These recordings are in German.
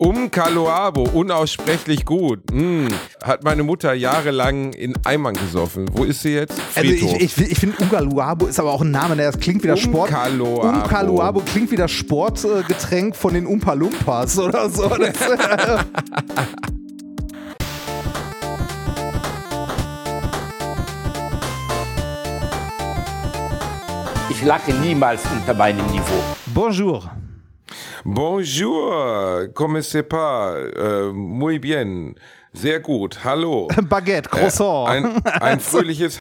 Umkaloabo, unaussprechlich gut. Mm, hat meine Mutter jahrelang in Eimern gesoffen. Wo ist sie jetzt? Friedhof. Also ich, ich, ich finde Umkaluabo ist aber auch ein Name, der klingt wie das Sport. Umkaloabo. Umkaluabo klingt wie das Sportgetränk von den Umpa Lumpas oder so. ich lag niemals unter meinem Niveau. Bonjour. Bonjour, comment c'est pas? Äh, muy bien. Sehr gut. Hallo. Baguette, Croissant. Äh, ein, ein fröhliches.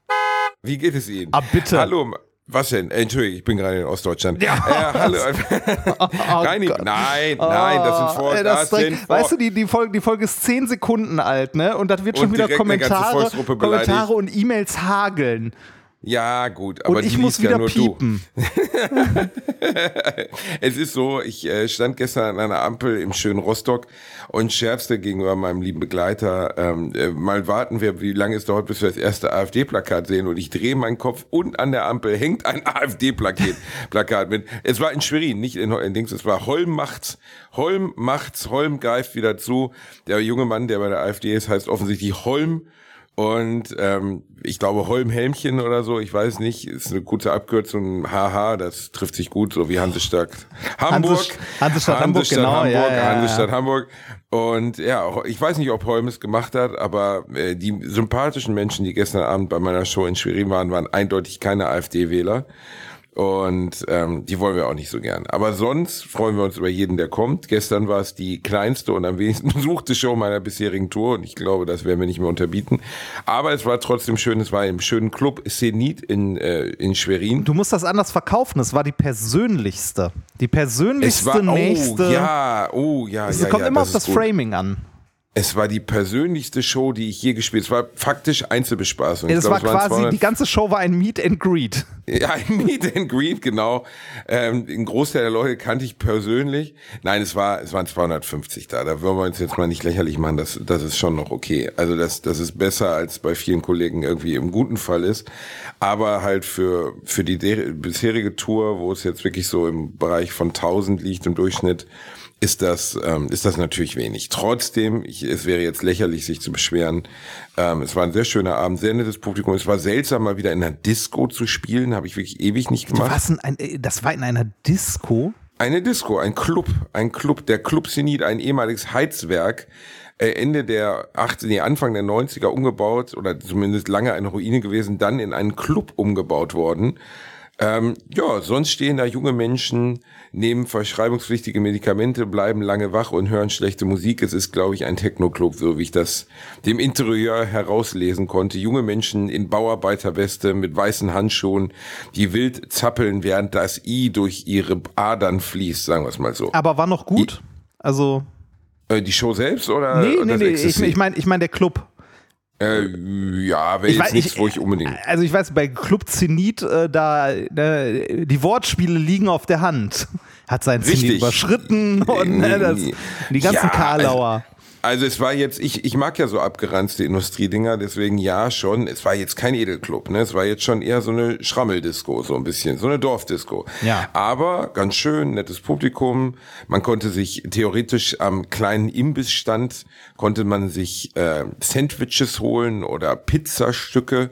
Wie geht es Ihnen? Ah, bitte. Hallo. Was denn? Entschuldigung, ich bin gerade in Ostdeutschland. Ja. Äh, hallo. Oh, Reinig, nein, nein, das sind vor, Ey, das das sind vor, Weißt du, die, die, Folge, die Folge ist zehn Sekunden alt, ne? Und das wird schon wieder Kommentare. Kommentare und E-Mails hageln. Ja, gut, aber Und ich die muss liest ja wieder nur piepen. du. es ist so, ich äh, stand gestern an einer Ampel im schönen Rostock und scherzte gegenüber meinem lieben Begleiter, ähm, äh, mal warten wir, wie lange es dauert, bis wir das erste AfD-Plakat sehen und ich drehe meinen Kopf und an der Ampel hängt ein AfD-Plakat Plakat mit. Es war in Schwerin, nicht in, in Dings, es war Holm macht's, Holm macht's, Holm greift wieder zu. Der junge Mann, der bei der AfD ist, heißt offensichtlich Holm und ähm, ich glaube Holmhelmchen oder so, ich weiß nicht, ist eine gute Abkürzung. Haha, das trifft sich gut, so wie Hansestadt Hamburg. Hanse- Hansestadt Hamburg, genau, Hamburg, ja, ja, ja. Hansestadt Hamburg. Und ja, ich weiß nicht, ob Holm es gemacht hat, aber äh, die sympathischen Menschen, die gestern Abend bei meiner Show in Schwerin waren, waren eindeutig keine AfD-Wähler. Und ähm, die wollen wir auch nicht so gern. Aber sonst freuen wir uns über jeden, der kommt. Gestern war es die kleinste und am wenigsten besuchte Show meiner bisherigen Tour und ich glaube, das werden wir nicht mehr unterbieten. Aber es war trotzdem schön. Es war im schönen Club Zenit in, äh, in Schwerin. Du musst das anders verkaufen. Es war die persönlichste. Die Es persönlichste, war, oh nächste. ja, oh ja, es ja, kommt ja, immer das auf das gut. Framing an. Es war die persönlichste Show, die ich je gespielt habe. Es war faktisch Einzelbespaßung. Ich Es glaub, war quasi, 200 die ganze Show war ein Meet and Greet. Ja, ein Meet and Greet, genau. Ähm, ein Großteil der Leute kannte ich persönlich. Nein, es war, es waren 250 da. Da wollen wir uns jetzt mal nicht lächerlich machen. Das, das ist schon noch okay. Also das, das ist besser als bei vielen Kollegen irgendwie im guten Fall ist. Aber halt für, für die bisherige Tour, wo es jetzt wirklich so im Bereich von 1000 liegt im Durchschnitt, ist das, ähm, ist das natürlich wenig. Trotzdem, ich, es wäre jetzt lächerlich, sich zu beschweren. Ähm, es war ein sehr schöner Abend, sehr nettes Publikum. Es war seltsam, mal wieder in einer Disco zu spielen. Habe ich wirklich ewig nicht gemacht. Was ein, äh, das war in einer Disco? Eine Disco, ein Club, ein Club, der Club Zenit, ein ehemaliges Heizwerk, äh, Ende der 80, nee, Anfang der 90er umgebaut oder zumindest lange eine Ruine gewesen, dann in einen Club umgebaut worden. Ähm, ja, sonst stehen da junge Menschen, nehmen verschreibungspflichtige Medikamente, bleiben lange wach und hören schlechte Musik. Es ist, glaube ich, ein Techno-Club, so wie ich das dem Interieur herauslesen konnte. Junge Menschen in Bauarbeiterweste mit weißen Handschuhen, die wild zappeln, während das I durch ihre Adern fließt, sagen wir es mal so. Aber war noch gut? Also, Äh, die Show selbst oder? nee, nee, nee, ich, ich meine ich mein der Club. Äh, ja, wäre jetzt weiß- nichts, wo ich unbedingt. Also ich weiß, bei Club Zenit, äh, da, äh, die Wortspiele liegen auf der Hand. Hat sein Zenit überschritten und äh, das, die ganzen Ja, Karlauer. Also es war jetzt, ich, ich mag ja so abgeranzte Industriedinger, deswegen ja schon, es war jetzt kein Edelclub, ne? Es war jetzt schon eher so eine Schrammeldisco, so ein bisschen, so eine Dorfdisco. Ja. Aber ganz schön, nettes Publikum. Man konnte sich theoretisch am kleinen Imbissstand, konnte man sich äh, Sandwiches holen oder Pizzastücke.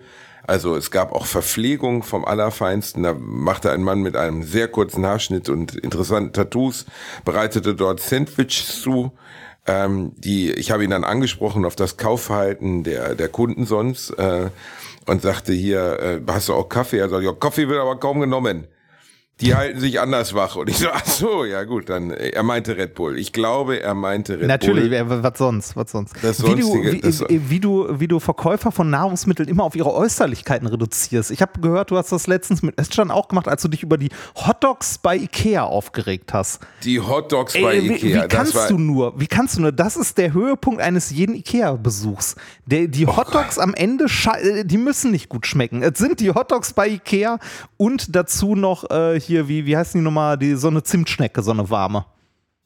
Also es gab auch Verpflegung vom Allerfeinsten. Da machte ein Mann mit einem sehr kurzen Haarschnitt und interessanten Tattoos, bereitete dort Sandwiches zu. Ähm, die, ich habe ihn dann angesprochen auf das Kaufverhalten der, der Kunden sonst äh, und sagte hier, äh, hast du auch Kaffee? Er sagt, ja, Kaffee wird aber kaum genommen. Die halten sich anders wach. Und ich so, ach so, ja gut, dann, äh, er meinte Red Bull. Ich glaube, er meinte Red Natürlich, Bull. wer- was sonst, was sonst. Das wie, du, wie, das- wie, du, wie du Verkäufer von Nahrungsmitteln immer auf ihre Äußerlichkeiten reduzierst. Ich habe gehört, du hast das letztens mit Özcan auch gemacht, als du dich über die Hotdogs bei Ikea aufgeregt hast. Die Hotdogs Ey, bei wie, Ikea. wie kannst das war, du nur, wie kannst du nur, das ist der Höhepunkt eines jeden Ikea-Besuchs. Die Hotdogs am Ende, äh, die müssen nicht gut schmecken. Es sind die Hotdogs bei Ikea und dazu noch äh, hier, wie, wie heißt die nochmal, die, so eine Zimtschnecke, so eine warme.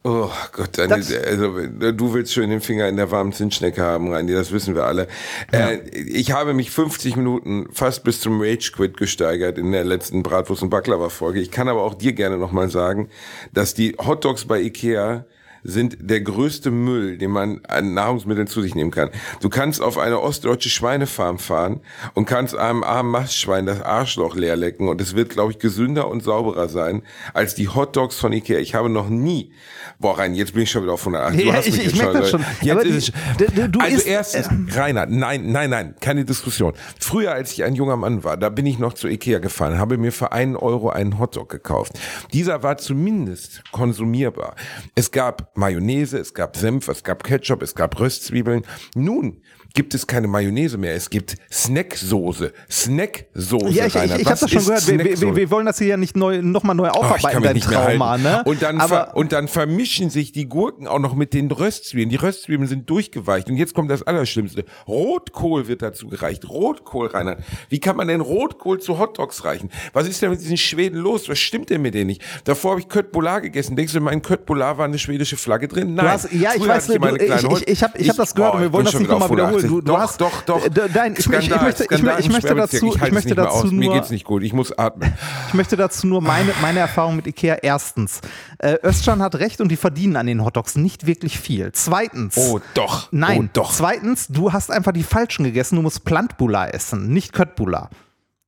Oh Gott, deine, Das- also du willst schön den Finger in der warmen Zimtschnecke haben, Reini, das wissen wir alle. Äh, ich habe mich 50 Minuten fast bis zum Rage Quit gesteigert in der letzten Bratwurst- und Baklava-Folge. Ich kann aber auch dir gerne nochmal sagen, dass die Hotdogs bei Ikea sind der größte Müll, den man an Nahrungsmitteln zu sich nehmen kann. Du kannst auf eine ostdeutsche Schweinefarm fahren und kannst einem armen Mastschwein das Arschloch leer lecken und es wird, glaube ich, gesünder und sauberer sein als die Hotdogs von Ikea. Ich habe noch nie, boah rein, jetzt bin ich schon wieder auf 180. Du Ja, hast ich- mich ich jetzt merk das schon. Jetzt ist du- du- also isst- erstens, Rainer, nein, nein, nein, keine Diskussion. Früher, als ich ein junger Mann war, da bin ich noch zu Ikea gefahren, habe mir für einen Euro einen Hotdog gekauft. Dieser war zumindest konsumierbar. Es gab Mayonnaise, es gab Senf, es gab Ketchup, es gab Röstzwiebeln. Nun gibt es keine Mayonnaise mehr, es gibt Snacksoße. Snacksoße, Ja, ich, ich, ich habe das schon gehört. Wir, wir, wir, wollen das hier ja nicht neu, nochmal neu Oh, aufarbeiten, mich dein nicht Trauma, ne? Und dann, Aber, und dann vermischen sich die Gurken auch noch mit den Röstzwiebeln. Die Röstzwiebeln sind durchgeweicht. Und jetzt kommt das Allerschlimmste. Rotkohl wird dazu gereicht. Rotkohl, Rainer. Wie kann man denn Rotkohl zu Hotdogs reichen? Was ist denn mit diesen Schweden los? Was stimmt denn mit denen nicht? Davor habe ich Köttbullar gegessen. Denkst du, in meinem Köttbullar war eine schwedische Flagge drin? Nein. Hast, ja, ich Früher weiß, meine ich, kleine ich, ich habe ich hab das gehört oh, und wir wollen das nicht nochmal wiederholen. Du, 180. du doch, hast, doch, doch. Äh, nein, ich, ich, ich, Skandal, möchte, Skandal, ich möchte dazu, Ich, ich möchte dazu aus. Mir nur, geht's nicht gut. Ich muss atmen. ich möchte dazu nur meine, meine Erfahrung mit Ikea. Erstens, äh, Özcan hat recht und die verdienen an den Hotdogs nicht wirklich viel. Zweitens, Oh, doch. nein, Oh, doch. zweitens, du hast einfach die falschen gegessen. Du musst Plantbula essen, nicht Köttbula.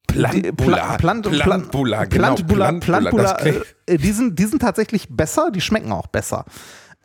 Plantbullar. Plant, Plant, Plantbullar, genau. Plantbullar, das klingt- äh, die, sind, die sind tatsächlich besser, die schmecken auch besser.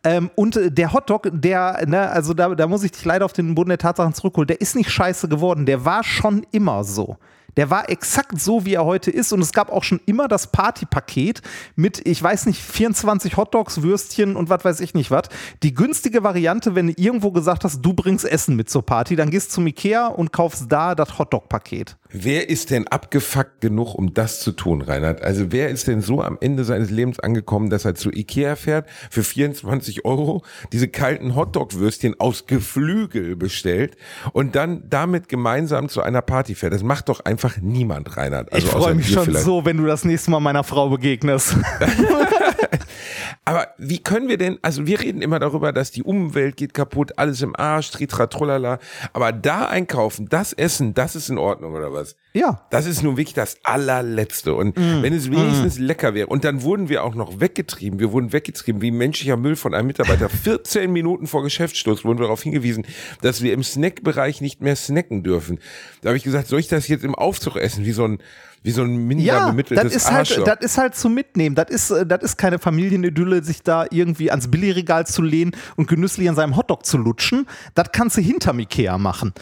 Ähm, und äh, der Hotdog, der, ne, also da, da muss ich dich leider auf den Boden der Tatsachen zurückholen, der ist nicht scheiße geworden, der war schon immer so. Der war exakt so, wie er heute ist. Und es gab auch schon immer das Partypaket mit, ich weiß nicht, 24 Hotdogs, Würstchen und was weiß ich nicht was. Die günstige Variante, wenn du irgendwo gesagt hast, du bringst Essen mit zur Party, dann gehst zum Ikea und kaufst da das Hotdog-Paket. Wer ist denn abgefuckt genug, um das zu tun, Reinhard? Also wer ist denn so am Ende seines Lebens angekommen, dass er zu Ikea fährt, für 24 Euro diese kalten Hotdog-Würstchen aus Geflügel bestellt und dann damit gemeinsam zu einer Party fährt? Das macht doch einfach niemand, Reinhard. Also ich freue mich schon vielleicht. so, wenn du das nächste Mal meiner Frau begegnest. Aber wie können wir denn, also wir reden immer darüber, dass die Umwelt geht kaputt, alles im Arsch, tritra, trullala. Aber da einkaufen, das essen, das ist in Ordnung oder was? ja. Das ist nun wirklich das allerletzte. Und wenn es wenigstens lecker wäre. Und dann wurden wir auch noch weggetrieben. Wir wurden weggetrieben wie menschlicher Müll von einem Mitarbeiter. 14 Minuten vor Geschäftsschluss wurden wir darauf hingewiesen, dass wir im Snackbereich nicht mehr snacken dürfen. Da habe ich gesagt, soll ich das jetzt im Aufzug essen? Wie so ein, wie so ein minder Ja, bemitteltes das ist halt, Arschloch. das ist halt zu mitnehmen. Das ist, äh, das ist keine Familienidylle, sich da irgendwie ans Billigregal zu lehnen und genüsslich an seinem Hotdog zu lutschen. Das kannst du hinterm Ikea machen.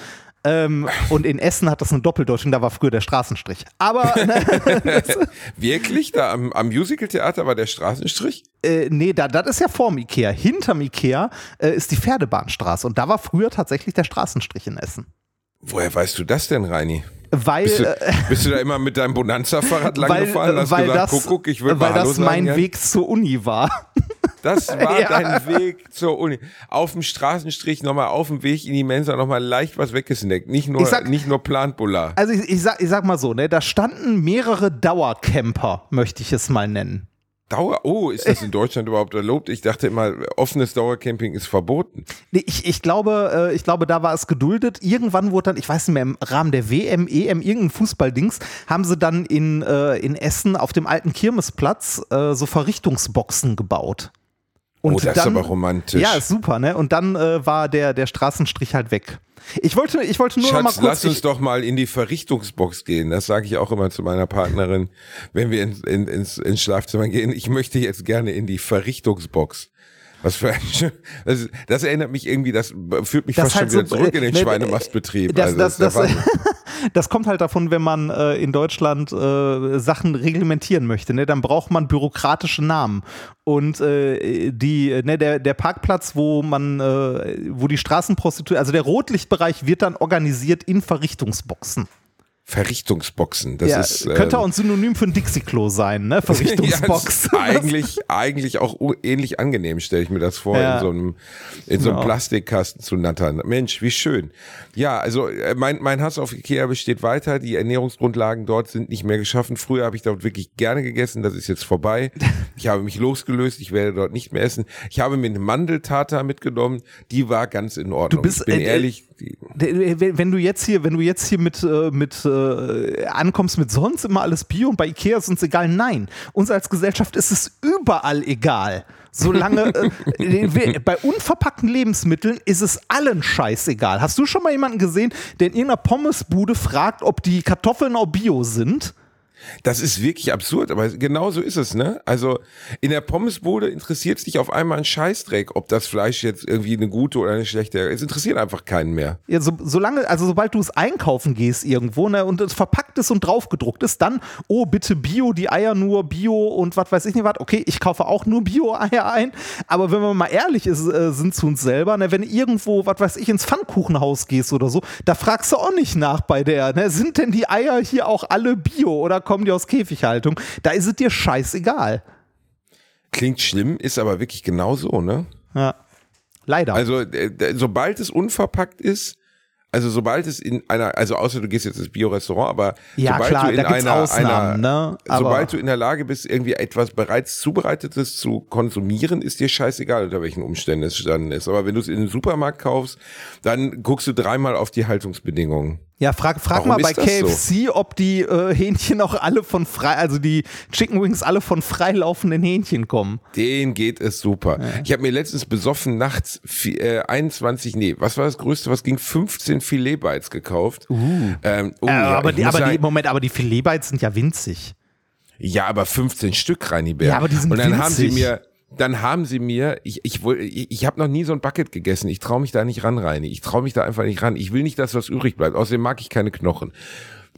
Ähm, und in Essen hat das eine Doppeldeutung, da war früher der Straßenstrich. Aber Wirklich? Da am, am Musical-Theater war der Straßenstrich? äh, nee, da, das ist ja vorm Ikea. Hinterm Ikea äh, ist die Pferdebahnstraße und da war früher tatsächlich der Straßenstrich in Essen. Woher weißt du das denn, Reini? Weil, Bist du, äh, bist du da immer mit deinem Bonanza-Fahrrad lang weil, gefahren und hast weil gesagt, das, guck, guck, ich will weil Hallo das mein sagen, ja? Weg zur Uni war. Das war Ja. dein Weg zur Uni. Auf dem Straßenstrich nochmal auf dem Weg in die Mensa nochmal leicht was weggesnackt. Nicht nur, sag- nicht nur Plantbullar. Also ich, ich, sag, ich sag mal so, ne, da standen mehrere Dauercamper, möchte ich es mal nennen. Dauer, oh, ist das in Deutschland überhaupt erlaubt? Ich dachte immer, offenes Dauercamping ist verboten. Nee, ich, ich, glaube, äh, ich glaube, da war es geduldet. Irgendwann wurde dann, ich weiß nicht mehr, im Rahmen der WM, EM, irgendein Fußballdings, haben sie dann in, äh, in Essen auf dem alten Kirmesplatz äh, so Verrichtungsboxen gebaut. Oh, das ist aber romantisch. Ja, ist super, ne? Und dann äh, war der, der Straßenstrich halt weg. Ich wollte, ich wollte nur noch mal Schatz, kurz. lass uns doch mal in die Verrichtungsbox gehen. Das sage ich auch immer zu meiner Partnerin, wenn wir in, in, ins, ins Schlafzimmer gehen. Ich möchte jetzt gerne in die Verrichtungsbox. Was für ein das, das erinnert mich irgendwie, das führt mich Das fast halt schon wieder so, zurück in den äh, Schweinemastbetrieb. Das, also, das, der das, das kommt halt davon, wenn man äh, in Deutschland äh, Sachen reglementieren möchte. Ne? Dann braucht man bürokratische Namen. Und äh, die, ne, der, der Parkplatz, wo man, äh, wo die Straßenprostitution, also der Rotlichtbereich wird dann organisiert in Verrichtungsboxen. Verrichtungsboxen. Das ja, ist, könnte ähm, auch ein Synonym für ein Dixie-Klo sein, ne? Verrichtungsbox. Ja, eigentlich, eigentlich auch ähnlich angenehm, stelle ich mir das vor, Ja. in so einem, in so einem Ja. Plastikkasten zu nattern. Mensch, wie schön. Ja, also äh, mein, mein Hass auf Ikea besteht weiter. Die Ernährungsgrundlagen dort sind nicht mehr geschaffen. Früher habe ich dort wirklich gerne gegessen. Das ist jetzt vorbei. Ich habe mich losgelöst. Ich werde dort nicht mehr essen. Ich habe mir eine Mandeltata mitgenommen. Die war ganz in Ordnung. Du bist, ich bin äh, ehrlich. Die, wenn du jetzt hier, wenn du jetzt hier mit, äh, mit äh, ankommst mit sonst immer alles Bio und bei Ikea ist uns egal, nein. Uns als Gesellschaft ist es überall egal. Solange äh, bei unverpackten Lebensmitteln ist es allen scheißegal. Hast du schon mal jemanden gesehen, der in irgendeiner Pommesbude fragt, ob die Kartoffeln auch Bio sind? Das ist wirklich absurd, aber genau so ist es, ne? Also in der Pommesbude interessiert sich auf einmal ein Scheißdreck, ob das Fleisch jetzt irgendwie eine gute oder eine schlechte. Es interessiert einfach keinen mehr. Ja, so, solange, also sobald du es einkaufen gehst irgendwo, ne, und es verpackt ist und draufgedruckt ist, dann, oh, bitte Bio, die Eier nur Bio und was weiß ich nicht was. Okay, ich kaufe auch nur Bio-Eier ein. Aber wenn man mal ehrlich ist, äh, sind zu uns selber, ne, wenn irgendwo, was weiß ich, ins Pfannkuchenhaus gehst oder so, da fragst du auch nicht nach bei der, ne? Sind denn die Eier hier auch alle Bio oder kommen die aus Käfighaltung. Da ist es dir scheißegal. Klingt schlimm, ist aber wirklich genau so, ne? Ja. Leider. Also, äh, sobald es unverpackt ist, also sobald es in einer, also außer du gehst jetzt ins Bio-Restaurant, aber ja, sobald klar, du in einer, Ausnahmen, einer ne? sobald du in der Lage bist, irgendwie etwas bereits zubereitetes zu konsumieren, ist dir scheißegal, unter welchen Umständen es dann ist. Aber wenn du es in den Supermarkt kaufst, dann guckst du dreimal auf die Haltungsbedingungen. Ja, frag, frag mal bei KFC, so? ob die äh, Hähnchen auch alle von frei, also die Chicken Wings alle von freilaufenden Hähnchen kommen. Den geht es super. Ja. Ich habe mir letztens besoffen nachts äh, 21, nee, was war das Größte, was ging? 15 Filetbites gekauft. Uh. Ähm, oh, äh, ja, aber, die, aber sagen, die, Moment, aber die Filetbites sind ja winzig. Ja, aber 15 Stück, Reini Bär. Ja, aber die sind Und dann winzig. haben sie mir dann haben sie mir, ich, ich, ich, ich habe noch nie so ein Bucket gegessen. Ich traue mich da nicht ran, Reini. Ich traue mich da einfach nicht ran. Ich will nicht, dass was übrig bleibt. Außerdem mag ich keine Knochen.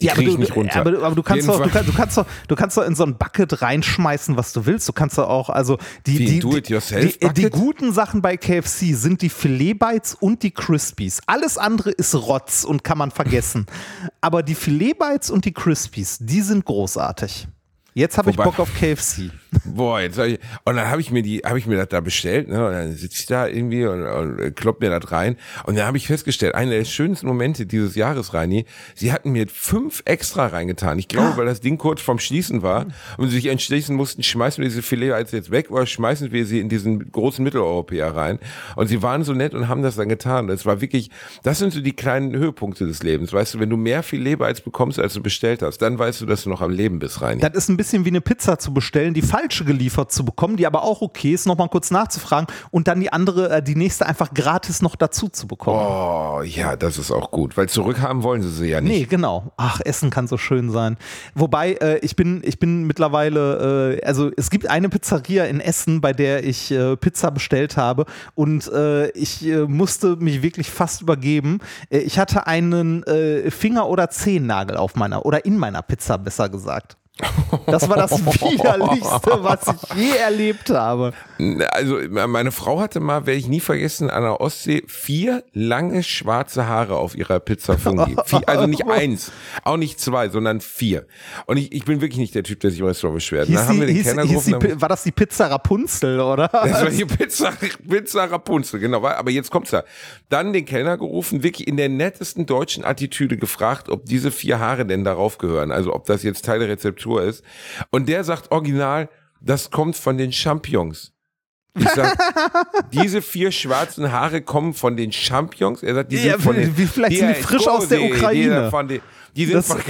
Die ja, aber du, nicht runter. Aber, aber du, kannst doch, du, kannst, du, kannst doch, du kannst doch in so ein Bucket reinschmeißen, was du willst. Du kannst doch auch, also die, die, die, die, die, guten Sachen bei KFC sind die Filetbites und die Crispies. Alles andere ist Rotz und kann man vergessen. aber die Filetbites und die Crispies, die sind großartig. Jetzt habe ich Bock auf KFC. Boah, jetzt ich, und dann habe ich mir die, habe ich mir das da bestellt, ne? Und dann sitze ich da irgendwie und, und klopp mir das rein. Und dann habe ich festgestellt, einer der schönsten Momente dieses Jahres, Reini, sie hatten mir fünf extra reingetan. Ich glaube, weil das Ding kurz vorm Schließen war und sie sich entschließen mussten, schmeißen wir diese Filet als jetzt weg oder schmeißen wir sie in diesen großen Mitteleuropäer rein. Und sie waren so nett und haben das dann getan. Das war wirklich, das sind so die kleinen Höhepunkte des Lebens. Weißt du, wenn du mehr Filet als bekommst, als du bestellt hast, dann weißt du, dass du noch am Leben bist, Reini. Das ist ein bisschen wie eine Pizza zu bestellen, die falsche geliefert zu bekommen, die aber auch okay ist, nochmal kurz nachzufragen und dann die andere, äh, die nächste einfach gratis noch dazu zu bekommen. Oh, ja, das ist auch gut, weil zurückhaben wollen sie sie ja nicht. Nee, genau. Ach, Essen kann so schön sein. Wobei, äh, ich bin, ich bin mittlerweile, äh, also es gibt eine Pizzeria in Essen, bei der ich äh, Pizza bestellt habe und äh, ich äh, musste mich wirklich fast übergeben. ich hatte einen Finger- oder Zehennagel auf meiner, oder in meiner Pizza, besser gesagt. Das war das widerlichste, was ich je erlebt habe. Also meine Frau hatte mal, werde ich nie vergessen, an der Ostsee vier lange schwarze Haare auf ihrer Pizza Fungi. also nicht eins, auch nicht zwei, sondern vier. Und ich, ich bin wirklich nicht der Typ, der sich im Restaurant beschwert. Hieß die, hieß, hieß die, war das die Pizza Rapunzel, oder? Das war die Pizza, Pizza Rapunzel, genau. Aber jetzt kommt's da. Dann den Kellner gerufen, wirklich in der nettesten deutschen Attitüde gefragt, ob diese vier Haare denn darauf gehören. Also ob das jetzt Teil der Rezeptur ist. Und der sagt original, das kommt von den Champions. Ich sag, diese vier schwarzen Haare kommen von den Champions. Er sagt, die sind ja, von den, vielleicht die sind die frisch aus der Ukraine. Die, die, sind von,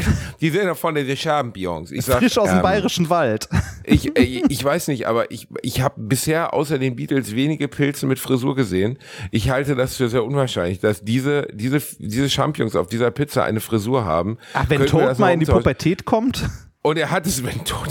die sind von den Champions. Ich sag, frisch aus dem ähm, bayerischen Wald. Ich, ich, ich weiß nicht, aber ich, ich habe bisher außer den Beatles wenige Pilze mit Frisur gesehen. Ich halte das für sehr unwahrscheinlich, dass diese, diese, diese Champions auf dieser Pizza eine Frisur haben. Ach, wenn Tod mal in die Pubertät kommt? Und er hat es, wenn tot,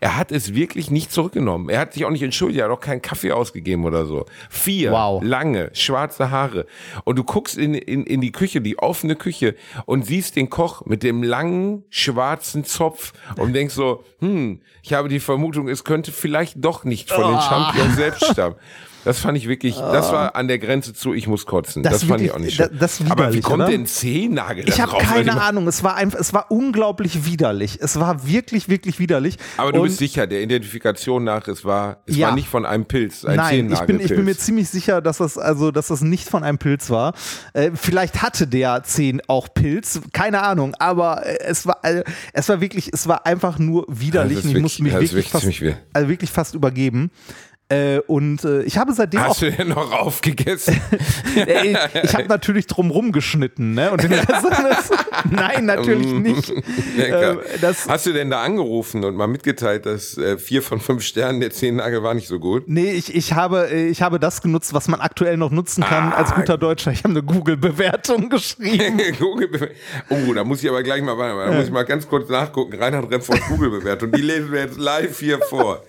er hat es wirklich nicht zurückgenommen. Er hat sich auch nicht entschuldigt, er hat auch keinen Kaffee ausgegeben oder so. Vier wow. lange, schwarze Haare. Und du guckst in, in, in die Küche, die offene Küche, und siehst den Koch mit dem langen, schwarzen Zopf und denkst so, hm, ich habe die Vermutung, es könnte vielleicht doch nicht von den oh. Champions selbst stammen. Das fand ich wirklich, das war an der Grenze zu, ich muss kotzen. Das, das fand wirklich, ich auch nicht schön. Das, das Aber wie kommt oder? denn Zehennagel Ich habe keine Ahnung. Es war einfach, es war unglaublich widerlich. Es war wirklich, wirklich widerlich. Aber du Und bist sicher, der Identifikation nach, es war, es ja. war nicht von einem Pilz, ein Nein, ich bin, ich bin mir ziemlich sicher, dass das, also, dass das nicht von einem Pilz war. Äh, vielleicht hatte der Zehn auch Pilz, keine Ahnung. Aber äh, es war, äh, es war wirklich, es war einfach nur widerlich. Ich musste mich wirklich, fast, also wirklich fast übergeben. Äh, und äh, ich habe seitdem Hast auch. du denn noch aufgegessen? Äh, ich habe natürlich drumrum geschnitten, ne? Und den Rest, das, nein, natürlich nicht. Lecker. Äh, das, Hast du denn da angerufen und mal mitgeteilt, dass äh, vier von fünf Sternen der Zehennagel war nicht so gut? nee, ich, ich, habe, äh, ich habe das genutzt, was man aktuell noch nutzen kann Ah. als guter Deutscher. Ich habe eine Google-Bewertung geschrieben. Google oh, da muss ich aber gleich mal, da muss ich mal ganz kurz nachgucken. Reinhard Remford Google-Bewertung, die lesen wir jetzt live hier vor.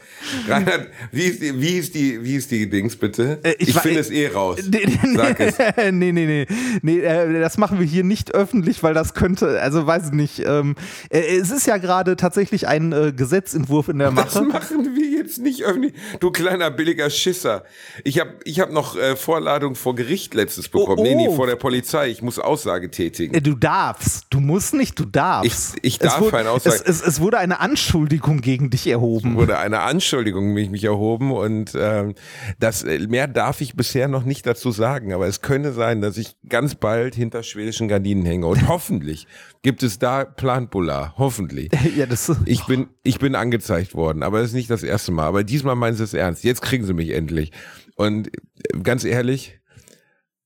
Reinhard, wie ist die, wie ist die, wie ist die Dings bitte? Äh, ich ich finde es eh raus. Nee, nee, Sag es. nee, nee, nee. nee äh, das machen wir hier nicht öffentlich, weil das könnte, also weiß ich nicht. Ähm, äh, es ist ja gerade tatsächlich ein äh, Gesetzentwurf in der Das Mache. machen wir jetzt nicht öffentlich. Du kleiner billiger Schisser. Ich habe ich hab noch äh, Vorladung vor Gericht letztes bekommen. Oh, Nee, nee, oh. vor der Polizei. Ich muss Aussage tätigen. Äh, Du darfst. Du musst nicht, du darfst. Ich- ich darf es wurde, eine Aussage- Es, es, es wurde eine Anschuldigung gegen dich erhoben. wurde eine Anschuldigung mich, mich erhoben und ähm, das äh, mehr darf ich bisher noch nicht dazu sagen, aber es könnte sein, dass ich ganz bald hinter schwedischen Gardinen hänge und hoffentlich gibt es da Planbulla, hoffentlich. ja, das, Ich bin, ich bin angezeigt worden, aber das ist nicht das erste Mal. Aber diesmal meinen sie es ernst. Jetzt kriegen sie mich endlich. Und äh, ganz ehrlich,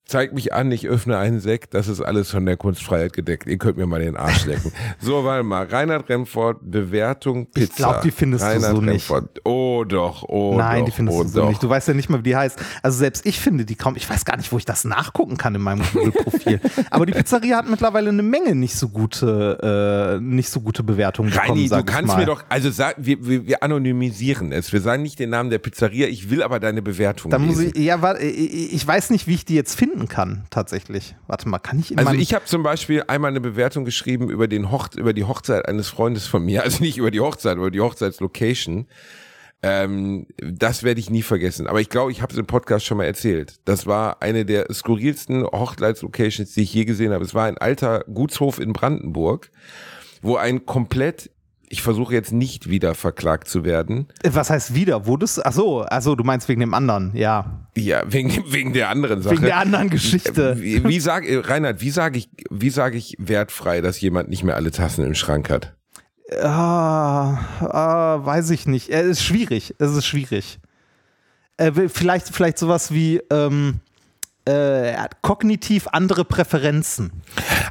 zeigt mich an, ich öffne einen Sekt, das ist alles von der Kunstfreiheit gedeckt. Ihr könnt mir mal den Arsch lecken. so, warte mal. Reinhard Remford, Bewertung Pizza. Ich glaub, die findest du Reinhard so nicht. Remford. Oh doch, oh Nein, doch, die findest oh du so doch. nicht. Du weißt ja nicht mal, wie die heißt. Also selbst ich finde die kaum. Ich weiß gar nicht, wo ich das nachgucken kann in meinem Google-Profil. Aber die Pizzeria hat mittlerweile eine Menge nicht so gute, äh, nicht so gute Bewertungen bekommen. Reini, du sag ich kannst mal. mir doch, also sag, wir, wir, wir anonymisieren es. Wir sagen nicht den Namen der Pizzeria, ich will aber deine Bewertung Dann muss ich, ja, warte, ich ich weiß nicht, wie ich die jetzt finden kann, tatsächlich. Warte mal, kann ich in Also ich habe zum Beispiel einmal eine Bewertung geschrieben über, den Hoch über die Hochzeit eines Freundes von mir, also nicht über die Hochzeit, aber über die Hochzeitslocation. Ähm, das werde ich nie vergessen. Aber ich glaube, ich habe es im Podcast schon mal erzählt. Das war eine der skurrilsten Hochzeitslocations, die ich je gesehen habe. Es war ein alter Gutshof in Brandenburg, wo ein komplett, ich versuche jetzt nicht wieder verklagt zu werden. Äh, Was heißt wieder? Wurdest Ach so, also du meinst wegen dem anderen, ja. Ja, wegen, wegen der anderen Sache. Wegen der anderen Geschichte. Wie, wie sag, äh, Reinhard, wie sage ich, wie sage ich wertfrei, dass jemand nicht mehr alle Tassen im Schrank hat? Ah, ah, weiß ich nicht. Es ist schwierig. Es ist schwierig. Äh, vielleicht, vielleicht sowas wie ähm, äh, kognitiv andere Präferenzen.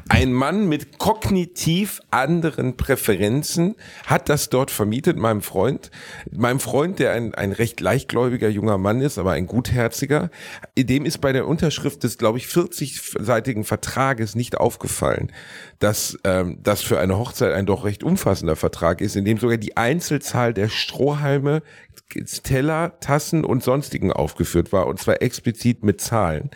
Ein Mann mit kognitiv anderen Präferenzen hat das dort vermietet, meinem Freund. Meinem Freund, der ein, ein recht leichtgläubiger junger Mann ist, aber ein gutherziger, dem ist bei der Unterschrift des, glaube ich, 40-seitigen Vertrages nicht aufgefallen, dass ähm, das für eine Hochzeit ein doch recht umfassender Vertrag ist, in dem sogar die Einzelzahl der Strohhalme, Teller, Tassen und sonstigen aufgeführt war, und zwar explizit mit Zahlen.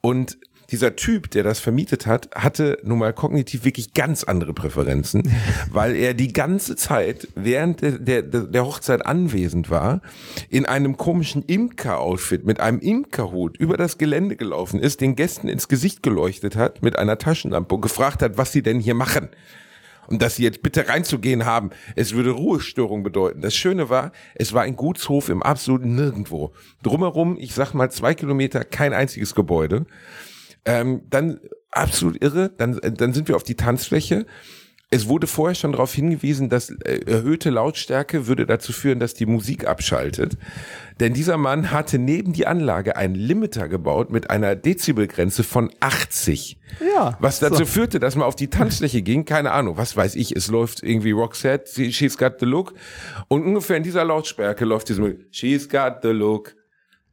Und dieser Typ, der das vermietet hat, hatte nun mal kognitiv wirklich ganz andere Präferenzen, weil er die ganze Zeit während der, der, der Hochzeit anwesend war, in einem komischen Imker-Outfit mit einem Imkerhut über das Gelände gelaufen ist, den Gästen ins Gesicht geleuchtet hat mit einer Taschenlampe und gefragt hat, was sie denn hier machen. Und dass sie jetzt bitte reinzugehen haben, es würde Ruhestörung bedeuten. Das Schöne war, es war ein Gutshof im absoluten Nirgendwo. Drumherum, ich sag mal zwei Kilometer, kein einziges Gebäude. Ähm, dann absolut irre, dann, dann sind wir auf die Tanzfläche. Es wurde vorher schon darauf hingewiesen, dass äh, erhöhte Lautstärke würde dazu führen, dass die Musik abschaltet. Denn dieser Mann hatte neben die Anlage einen Limiter gebaut mit einer Dezibelgrenze von 80. Ja, Was dazu so. führte, dass man auf die Tanzfläche ging, keine Ahnung, was weiß ich, es läuft irgendwie Roxette, She's Got the Look und ungefähr in dieser Lautstärke läuft diese Musik, She's Got the Look,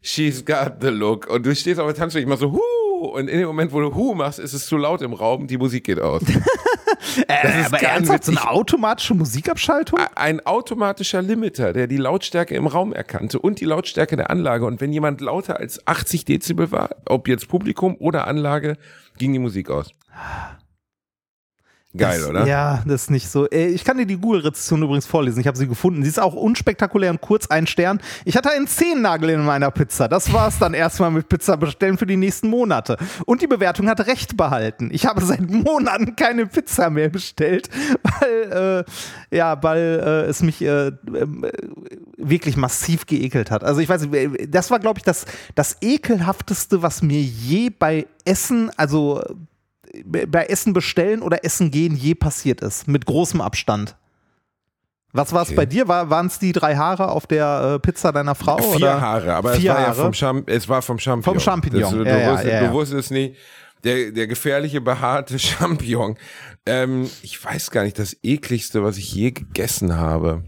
She's Got the Look und du stehst auf der Tanzfläche, machst so, Hu und in dem Moment, wo du Hu machst, ist es zu laut im Raum, die Musik geht aus. Äh, ist aber ernsthaft, so eine automatische Musikabschaltung? Ein automatischer Limiter, der die Lautstärke im Raum erkannte und die Lautstärke der Anlage und wenn jemand lauter als 80 Dezibel war, ob jetzt Publikum oder Anlage, ging die Musik aus. Geil, das, oder? Ja, das ist nicht so. Äh, Ich kann dir die Google-Rezession übrigens vorlesen. Ich habe sie gefunden. Sie ist auch unspektakulär und kurz ein Stern. Ich hatte einen Zehennagel in meiner Pizza. Das war es dann erstmal mit Pizza bestellen für die nächsten Monate. Und die Bewertung hat recht behalten. Ich habe seit Monaten keine Pizza mehr bestellt, weil, äh, ja, weil äh, es mich äh, äh, wirklich massiv geekelt hat. Also ich weiß äh, das war, glaube ich, das, das ekelhafteste, was mir je bei Essen, also bei Essen bestellen oder Essen gehen je passiert ist. Mit großem Abstand. Was war es okay. bei dir? War, Waren es die drei Haare auf der äh, Pizza deiner Frau? Vier oder? Haare, aber Vier es war Haare? ja vom, Cham es war vom Champignon. Vom Champignon. Das, du, ja, ja, wusstest, du wusstest nicht, der, der gefährliche, behaarte Champignon. Ähm, ich weiß gar nicht, das ekligste, was ich je gegessen habe.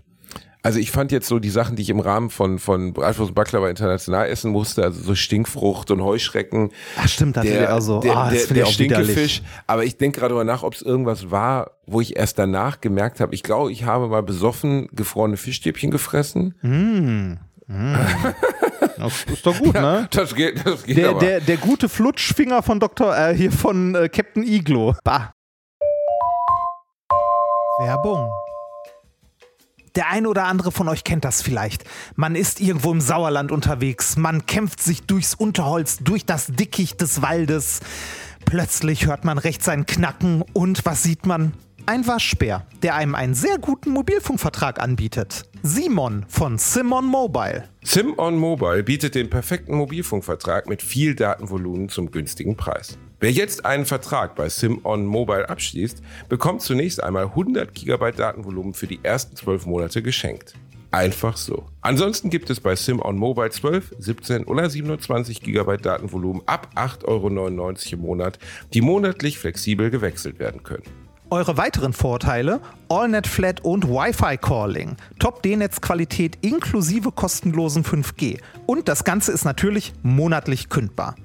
Also ich fand jetzt so die Sachen, die ich im Rahmen von, von Bratwurst und Baklava international essen musste, also so Stinkfrucht und Heuschrecken. Ach stimmt, das der, also, der, oh, der, der Stinkefisch. Aber ich denke gerade mal nach, ob es irgendwas war, wo ich erst danach gemerkt habe, ich glaube, ich habe mal besoffen gefrorene Fischstäbchen gefressen. Mm. Mm. Das ist doch gut, ja, ne? Das geht, das geht der, aber. Der, der gute Flutschfinger von Dr. Äh, hier von äh, Captain Iglo. Bah. Werbung. Der eine oder andere von euch kennt das vielleicht. Man ist irgendwo im Sauerland unterwegs, man kämpft sich durchs Unterholz, durch das Dickicht des Waldes. Plötzlich hört man rechts ein Knacken und was sieht man? Ein Waschbär, der einem einen sehr guten Mobilfunkvertrag anbietet. Simon von Simon Mobile. Simon Mobile bietet den perfekten Mobilfunkvertrag mit viel Datenvolumen zum günstigen Preis. Wer jetzt einen Vertrag bei Simon Mobile abschließt, bekommt zunächst einmal 100 GB Datenvolumen für die ersten 12 Monate geschenkt. Einfach so. Ansonsten gibt es bei Simon Mobile 12, 17 oder 27 GB Datenvolumen ab 8,99 Euro im Monat, die monatlich flexibel gewechselt werden können. Eure weiteren Vorteile: AllNet Flat und Wi-Fi Calling, Top D-Netz-Qualität inklusive kostenlosen 5G und das Ganze ist natürlich monatlich kündbar.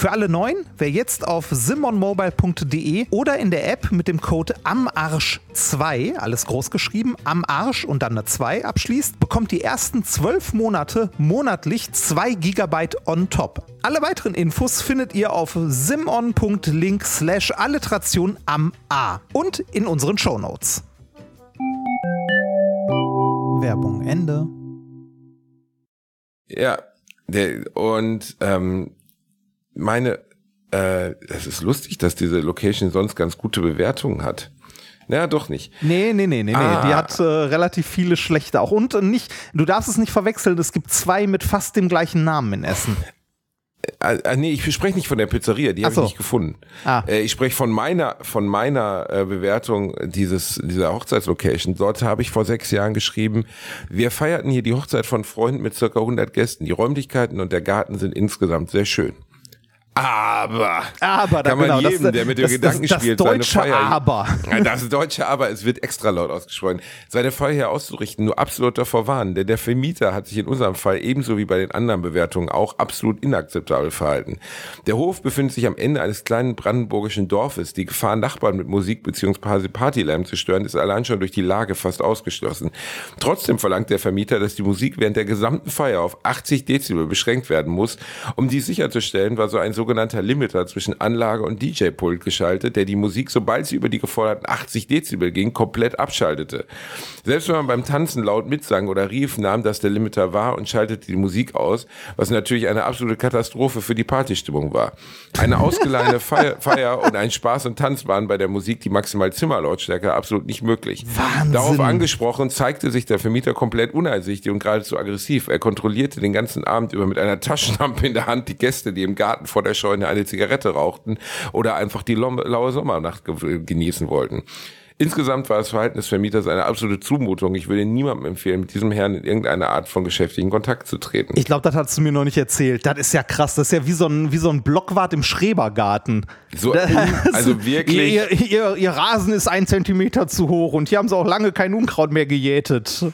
Für alle Neuen, wer jetzt auf simonmobile.de oder in der App mit dem Code AMARSCH2, alles groß geschrieben, am Arsch und dann eine 2 abschließt, bekommt die ersten 12 Monate monatlich 2 GB on top. Alle weiteren Infos findet ihr auf simon.link slash alliteration am A und in unseren Shownotes. Werbung Ende. Ja, und ähm, meine, äh, es ist lustig, dass diese Location sonst ganz gute Bewertungen hat. Naja, doch nicht. Nee, nee, nee, nee, ah. nee. Die hat äh, relativ viele schlechte auch. Und nicht, du darfst es nicht verwechseln, es gibt zwei mit fast dem gleichen Namen in Essen. Äh, nee, ich spreche nicht von der Pizzeria, die habe so. ich nicht gefunden. Ah. Äh, ich spreche von meiner, von meiner Bewertung dieses, dieser Hochzeitslocation. Dort habe ich vor sechs Jahren geschrieben, wir feierten hier die Hochzeit von Freunden mit circa 100 Gästen. Die Räumlichkeiten und der Garten sind insgesamt sehr schön. Aber, aber kann man genau, jedem, das, der mit dem das, Gedanken das, spielt, seine Feier, aber. das deutsche Aber, es wird extra laut ausgesprochen, seine Feier hier auszurichten, nur absolut davor warnen, denn der Vermieter hat sich in unserem Fall ebenso wie bei den anderen Bewertungen auch absolut inakzeptabel verhalten. Der Hof befindet sich am Ende eines kleinen brandenburgischen Dorfes. Die Gefahr, Nachbarn mit Musik bzw. Partylärm zu stören, ist allein schon durch die Lage fast ausgeschlossen. Trotzdem verlangt der Vermieter, dass die Musik während der gesamten Feier auf 80 Dezibel beschränkt werden muss. Um dies sicherzustellen, war so ein sogenannter Limiter zwischen Anlage und DJ-Pult geschaltet, der die Musik, sobald sie über die geforderten 80 Dezibel ging, komplett abschaltete. Selbst wenn man beim Tanzen laut mitsang oder rief, nahm das der Limiter wahr und schaltete die Musik aus, was natürlich eine absolute Katastrophe für die Partystimmung war. Eine ausgeleihene Feier, Feier und ein Spaß und Tanz waren bei der Musik die maximal Zimmerlautstärke absolut nicht möglich. Wahnsinn. Darauf angesprochen zeigte sich der Vermieter komplett uneinsichtig und geradezu aggressiv. Er kontrollierte den ganzen Abend über mit einer Taschenlampe in der Hand die Gäste, die im Garten vor der Scheune eine Zigarette rauchten oder einfach die laue Sommernacht genießen wollten. Insgesamt war das Verhalten des Vermieters eine absolute Zumutung. Ich würde niemandem empfehlen, mit diesem Herrn in irgendeine Art von geschäftigen Kontakt zu treten. Ich glaube, das hast du mir noch nicht erzählt. Das ist ja krass. Das ist ja wie so ein, wie so ein Blockwart im Schrebergarten. So, also wirklich. Ihr, ihr, ihr Rasen ist ein Zentimeter zu hoch und hier haben sie auch lange kein Unkraut mehr gejätet.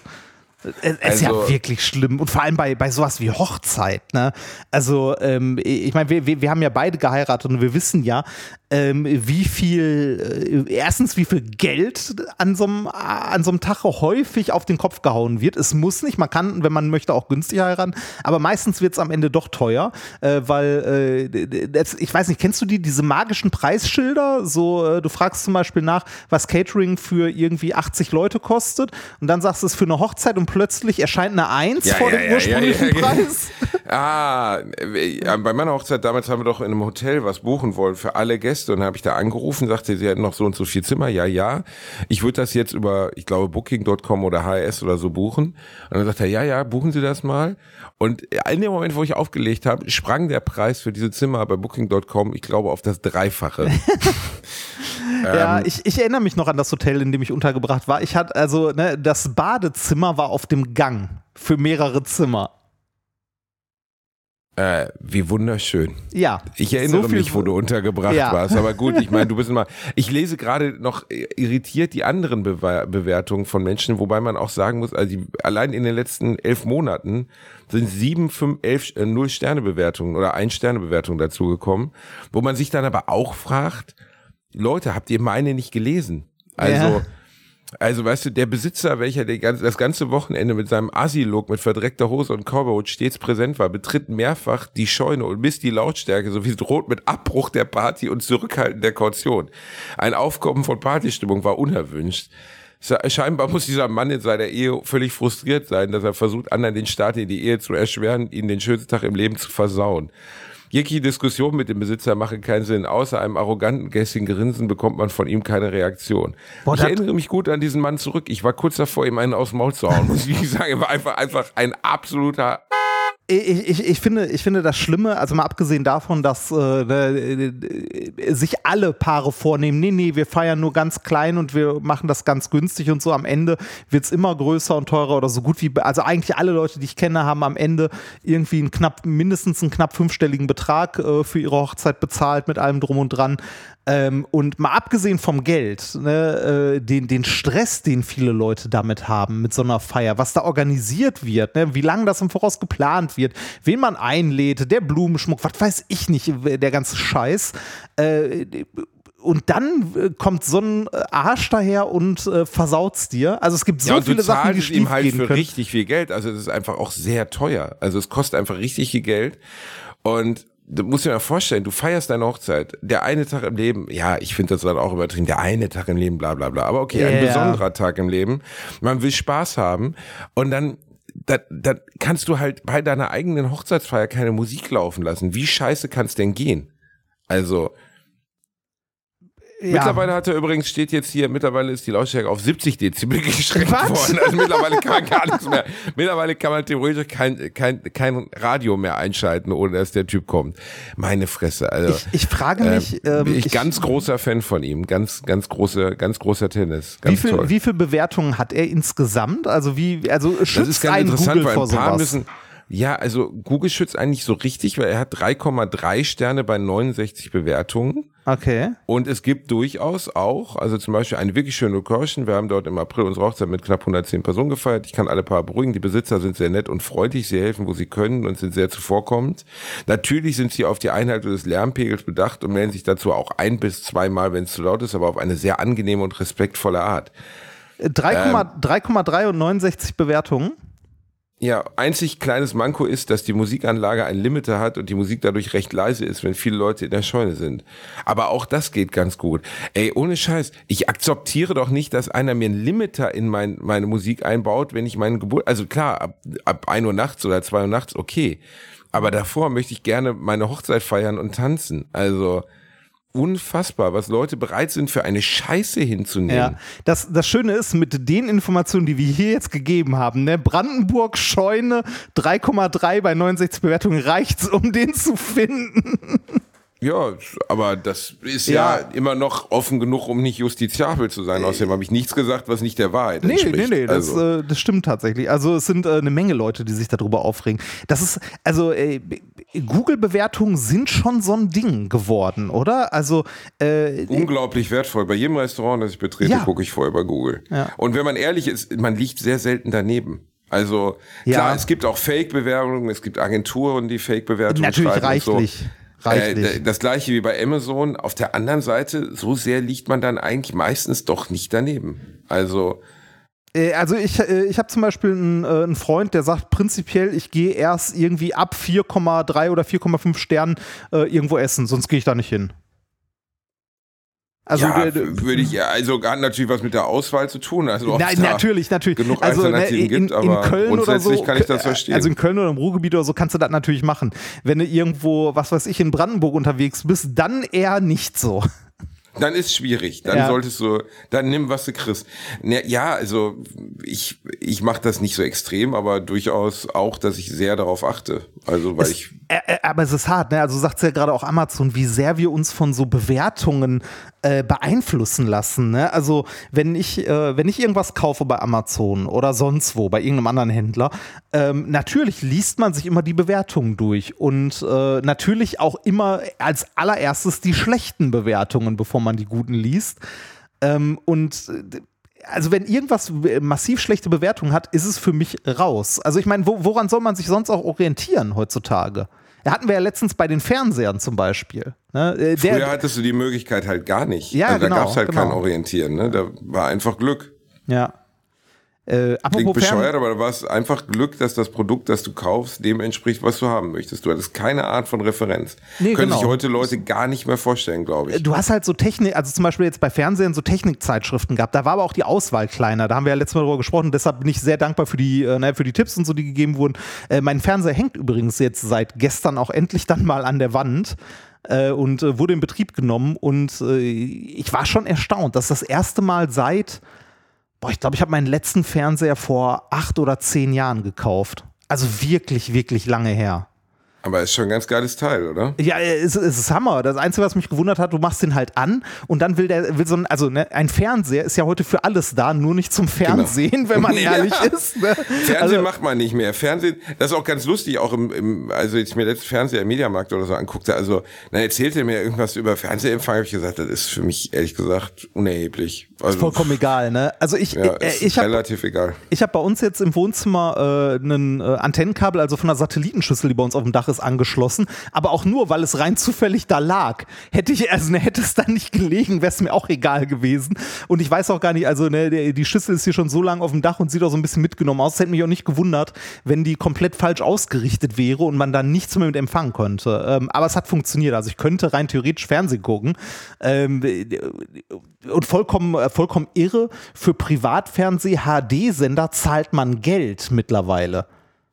Es ist also, ja wirklich schlimm. Und vor allem bei, bei sowas wie Hochzeit. Ne? Also, ähm, ich meine, wir, wir, wir haben ja beide geheiratet und wir wissen ja, ähm, wie viel, äh, erstens, wie viel Geld an so einem an so einem Tag häufig auf den Kopf gehauen wird. Es muss nicht, man kann, wenn man möchte, auch günstig heiraten, aber meistens wird es am Ende doch teuer, äh, weil, äh, das, ich weiß nicht, kennst du die, diese magischen Preisschilder? So, äh, du fragst zum Beispiel nach, was Catering für irgendwie 80 Leute kostet und dann sagst du es für eine Hochzeit und plötzlich erscheint eine Eins ja, vor ja, dem ja, ursprünglichen Preis. ah, äh, bei meiner Hochzeit damals haben wir doch in einem Hotel was buchen wollen für alle Gäste Gäste und dann habe ich da angerufen, sagte, sie hätten noch so und so viel Zimmer. Ja, ja. Ich würde das jetzt über, ich glaube, Booking.com oder HS oder so buchen. Und dann sagt er, ja, ja, buchen Sie das mal. Und in dem Moment, wo ich aufgelegt habe, sprang der Preis für diese Zimmer bei Booking.com, ich glaube, auf das Dreifache. Ja, ich, ich erinnere mich noch an das Hotel, in dem ich untergebracht war. Ich hatte also, ne, das Badezimmer war auf dem Gang für mehrere Zimmer. Äh, wie wunderschön. Ja. Ich erinnere so mich, wo du untergebracht Ja. warst. Aber gut, ich meine, du bist immer. Ich lese gerade noch irritiert die anderen Bewe Bewertungen von Menschen, wobei man auch sagen muss, also die, allein in den letzten elf Monaten sind sieben, fünf, elf, äh, null Sterne Bewertungen oder ein Sterne Bewertungen dazugekommen, wo man sich dann aber auch fragt, Leute, habt ihr meine nicht gelesen? Also, Ja. Also weißt du, der Besitzer, welcher die ganze, das ganze Wochenende mit seinem Assi-Look mit verdreckter Hose und Cowboy stets präsent war, betritt mehrfach die Scheune und misst die Lautstärke sowie droht mit Abbruch der Party und Zurückhalten der Kaution. Ein Aufkommen von Partystimmung war unerwünscht. Sche- Scheinbar muss dieser Mann in seiner Ehe völlig frustriert sein, dass er versucht, anderen den Start in die Ehe zu erschweren, ihnen den schönsten Tag im Leben zu versauen. Jegliche Diskussion mit dem Besitzer machen keinen Sinn. Außer einem arroganten, gästigen Grinsen bekommt man von ihm keine Reaktion. Boah, ich erinnere mich gut an diesen Mann zurück. Ich war kurz davor, ihm einen aus dem Maul zu hauen. Muss ich sagen, er war einfach, einfach ein absoluter Ich, ich, ich, finde, ich finde das Schlimme, also mal abgesehen davon, dass äh, äh, äh, sich alle Paare vornehmen, nee, nee, wir feiern nur ganz klein und wir machen das ganz günstig und so. Am Ende wird es immer größer und teurer oder so gut wie, also eigentlich alle Leute, die ich kenne, haben am Ende irgendwie einen knapp, mindestens einen knapp fünfstelligen Betrag äh, für ihre Hochzeit bezahlt mit allem drum und dran. Ähm, und mal abgesehen vom Geld, ne, äh, den, den Stress, den viele Leute damit haben, mit so einer Feier, was da organisiert wird, ne, wie lange das im Voraus geplant wird, wen man einlädt, der Blumenschmuck, was weiß ich nicht, der ganze Scheiß. Äh, und dann äh, kommt so ein äh, Arsch daher und äh, versaut's dir. Also es gibt so ja, viele Sachen, die schief ihm halt für können. richtig viel Geld. Also es ist einfach auch sehr teuer. Also es kostet einfach richtig viel Geld. Und du musst dir mal vorstellen, du feierst deine Hochzeit. Der eine Tag im Leben, ja, ich finde das dann auch übertrieben, der eine Tag im Leben, bla bla bla. Aber okay, ein Ja. besonderer Tag im Leben. Man will Spaß haben. Und dann da, da kannst du halt bei deiner eigenen Hochzeitsfeier keine Musik laufen lassen. Wie scheiße kann es denn gehen? Also, Ja. Mittlerweile hat er übrigens, steht jetzt hier, mittlerweile ist die Lautstärke auf 70 Dezibel geschränkt Was? worden. Also mittlerweile kann man gar nichts mehr. Mittlerweile kann man theoretisch kein, kein, kein Radio mehr einschalten, ohne dass der Typ kommt. Meine Fresse. Also, Ich, ich frage mich, ähm, ähm, ich, ganz großer Fan von ihm. Ganz, ganz große, ganz großer Tennis. Ganz wie viel, toll. wie viel Bewertungen hat er insgesamt? Also wie, also schützt das ist ganz einen interessant, Google weil vor ein paar sowas? müssen, ja, also Google schützt eigentlich so richtig, weil er hat 3,3 Sterne bei 69 Bewertungen. Okay. Und es gibt durchaus auch, also zum Beispiel eine wirklich schöne Location. Wir haben dort im April unsere Hochzeit mit knapp 110 Personen gefeiert. Ich kann alle Paar beruhigen. Die Besitzer sind sehr nett und freundlich. Sie helfen, wo sie können und sind sehr zuvorkommend. Natürlich sind sie auf die Einhaltung des Lärmpegels bedacht und melden sich dazu auch ein bis zweimal, wenn es zu laut ist, aber auf eine sehr angenehme und respektvolle Art. Äh, 3,3 3,3 und 69 Bewertungen. Ja, einzig kleines Manko ist, dass die Musikanlage ein Limiter hat und die Musik dadurch recht leise ist, wenn viele Leute in der Scheune sind. Aber auch das geht ganz gut. Ey, ohne Scheiß, ich akzeptiere doch nicht, dass einer mir einen Limiter in mein, meine Musik einbaut, wenn ich meinen Geburt, also klar, ab, ab 1 Uhr nachts oder 2 Uhr nachts, okay. Aber davor möchte ich gerne meine Hochzeit feiern und tanzen. Also, unfassbar, was Leute bereit sind, für eine Scheiße hinzunehmen. Ja, das, das Schöne ist, mit den Informationen, die wir hier jetzt gegeben haben, ne, Brandenburg, Scheune, 3,3 bei 69 Bewertungen, reicht's, um den zu finden. Ja, aber das ist Ja. ja, immer noch offen genug, um nicht justiziabel zu sein. Außerdem habe ich nichts gesagt, was nicht der Wahrheit Nee, entspricht. nee, nee, das, also, äh, das stimmt tatsächlich. Also es sind äh, eine Menge Leute, die sich darüber aufregen. Das ist, also äh, Google-Bewertungen sind schon so ein Ding geworden, oder? Also äh, unglaublich wertvoll. Bei jedem Restaurant, das ich betrete, Ja. gucke ich vorher bei Google. Ja. Und wenn man ehrlich ist, man liegt sehr selten daneben. Also klar, es gibt auch Fake-Bewerbungen, es gibt Agenturen, die Fake-Bewertungen natürlich schreiben und so. Reichlich. Äh, das gleiche wie bei Amazon. Auf der anderen Seite, so sehr liegt man dann eigentlich meistens doch nicht daneben. Also Äh, Also ich, äh, ich habe zum Beispiel einen, äh, einen Freund, der sagt prinzipiell, ich gehe erst irgendwie ab 4,3 oder 4,5 Sternen äh, irgendwo essen, sonst gehe ich da nicht hin. Also ja, würde ich also hat natürlich was mit der Auswahl zu tun. Also Na, es natürlich, natürlich. genug also, ne, Alternativen in, gibt, in aber Köln oder so, grundsätzlich kann ich das äh, verstehen. Also in Köln oder im Ruhrgebiet oder so kannst du das natürlich machen. Wenn du irgendwo, was weiß ich, in Brandenburg unterwegs bist, dann eher nicht so. Dann ist schwierig. Dann Ja. solltest du, dann nimm, was du kriegst. Ne, ja, also ich, ich mache das nicht so extrem, aber durchaus auch, dass ich sehr darauf achte. Also weil ich Ä- ä- Aber es ist hart, ne? Also sagt ja gerade auch Amazon, wie sehr wir uns von so Bewertungen äh, beeinflussen lassen. Ne? Also wenn ich, äh, wenn ich irgendwas kaufe bei Amazon oder sonst wo, bei irgendeinem anderen Händler, ähm, natürlich liest man sich immer die Bewertungen durch und äh, natürlich auch immer als allererstes die schlechten Bewertungen, bevor man die guten liest. Ähm, und äh, also wenn irgendwas massiv schlechte Bewertungen hat, ist es für mich raus. Also ich meine, wo, woran soll man sich sonst auch orientieren heutzutage? Da hatten wir ja letztens bei den Fernsehern zum Beispiel. Ne? Der, Früher hattest du die Möglichkeit halt gar nicht. Ja, also genau, da gab es halt genau. kein Orientieren. Ne? Da war einfach Glück. Ja. Äh, Klingt apropos Fern bescheuert, aber da war es einfach Glück, dass das Produkt, das du kaufst, dem entspricht, was du haben möchtest. Du hattest keine Art von Referenz. Nee, Können genau. sich heute Leute gar nicht mehr vorstellen, glaube ich. Du hast halt so Technik, also zum Beispiel jetzt bei Fernsehen so Technikzeitschriften gehabt. Da war aber auch die Auswahl kleiner. Da haben wir ja letztes Mal darüber gesprochen. Deshalb bin ich sehr dankbar für die, äh, ne, für die Tipps und so, die gegeben wurden. Äh, mein Fernseher hängt übrigens jetzt seit gestern auch endlich dann mal an der Wand. äh, Und äh, wurde in Betrieb genommen und äh, ich war schon erstaunt, dass das erste Mal seit, boah, ich glaube, ich habe meinen letzten Fernseher vor acht oder zehn Jahren gekauft. Also wirklich, wirklich lange her. Aber ist schon ein ganz geiles Teil, oder? Ja, es, es ist Hammer. Das Einzige, was mich gewundert hat, du machst den halt an und dann will der, will so ein, also ne, ein Fernseher ist ja heute für alles da, nur nicht zum Fernsehen, wenn man Ja. ehrlich ist. Ne? Fernsehen Also, macht man nicht mehr. Fernsehen, das ist auch ganz lustig, auch im, im also jetzt mir letztes Fernseher im Mediamarkt oder so anguckte, also dann erzählte er mir irgendwas über Fernsehempfang, habe ich gesagt, das ist für mich ehrlich gesagt unerheblich. Also, vollkommen egal, ne? Also ich, ja, äh, ist ich habe relativ egal. Ich habe bei uns jetzt im Wohnzimmer äh, einen äh, Antennenkabel, also von einer Satellitenschüssel, die bei uns auf dem Dach ist, angeschlossen. Aber auch nur, weil es rein zufällig da lag. Hätte ich, also ne, hätte es da nicht gelegen, wäre es mir auch egal gewesen. Und ich weiß auch gar nicht, also ne, die Schüssel ist hier schon so lange auf dem Dach und sieht auch so ein bisschen mitgenommen aus. Es hätte mich auch nicht gewundert, wenn die komplett falsch ausgerichtet wäre und man da nichts mehr mit empfangen konnte. Ähm, aber es hat funktioniert. Also ich könnte rein theoretisch Fernsehen gucken. Ähm, und vollkommen, äh, vollkommen irre, für Privatfernseh-HD-Sender zahlt man Geld mittlerweile.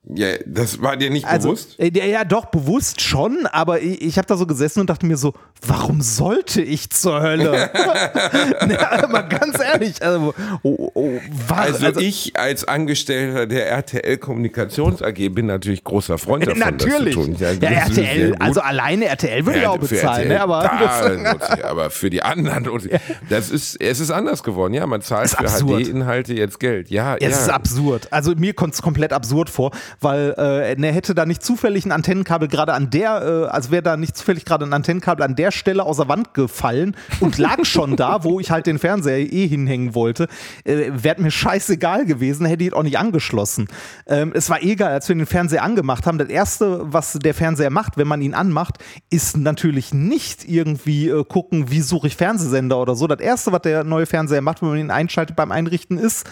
Ja, das war dir nicht Also, bewusst? äh, ja, ja, doch, bewusst schon, aber ich, ich habe da so gesessen und dachte mir so, warum sollte ich zur Hölle? ne, mal ganz ehrlich, also, oh, oh, was, Also, ich als Angestellter der RTL Kommunikations AG bin natürlich großer Freund davon, natürlich. das zu tun. Ja, sehr RTL, also alleine RTL würde ich Ja, auch bezahlen, RTL, ne, aber da ich, aber für die anderen, das ist, es ist anders geworden. Ja, man zahlt für. HD-Inhalte jetzt Geld. Ja, Ja, ja. es ist absurd. Also mir kommt es komplett absurd vor, weil äh, ne, hätte da nicht zufällig ein Antennenkabel gerade an der, äh, also wäre da nicht zufällig gerade ein Antennenkabel an der Stelle aus der Wand gefallen und lag schon da, wo ich halt den Fernseher eh hinhängen wollte, äh, wäre mir scheißegal gewesen, hätte ich auch nicht angeschlossen. Ähm, es war egal, als wir den Fernseher angemacht haben. Das erste, was der Fernseher macht, wenn man ihn anmacht, ist natürlich nicht irgendwie äh, gucken, wie suche ich Fernsehsender oder so. Das erste, was der neue Fernseher macht, wenn man ihn einschaltet beim Einrichten, ist,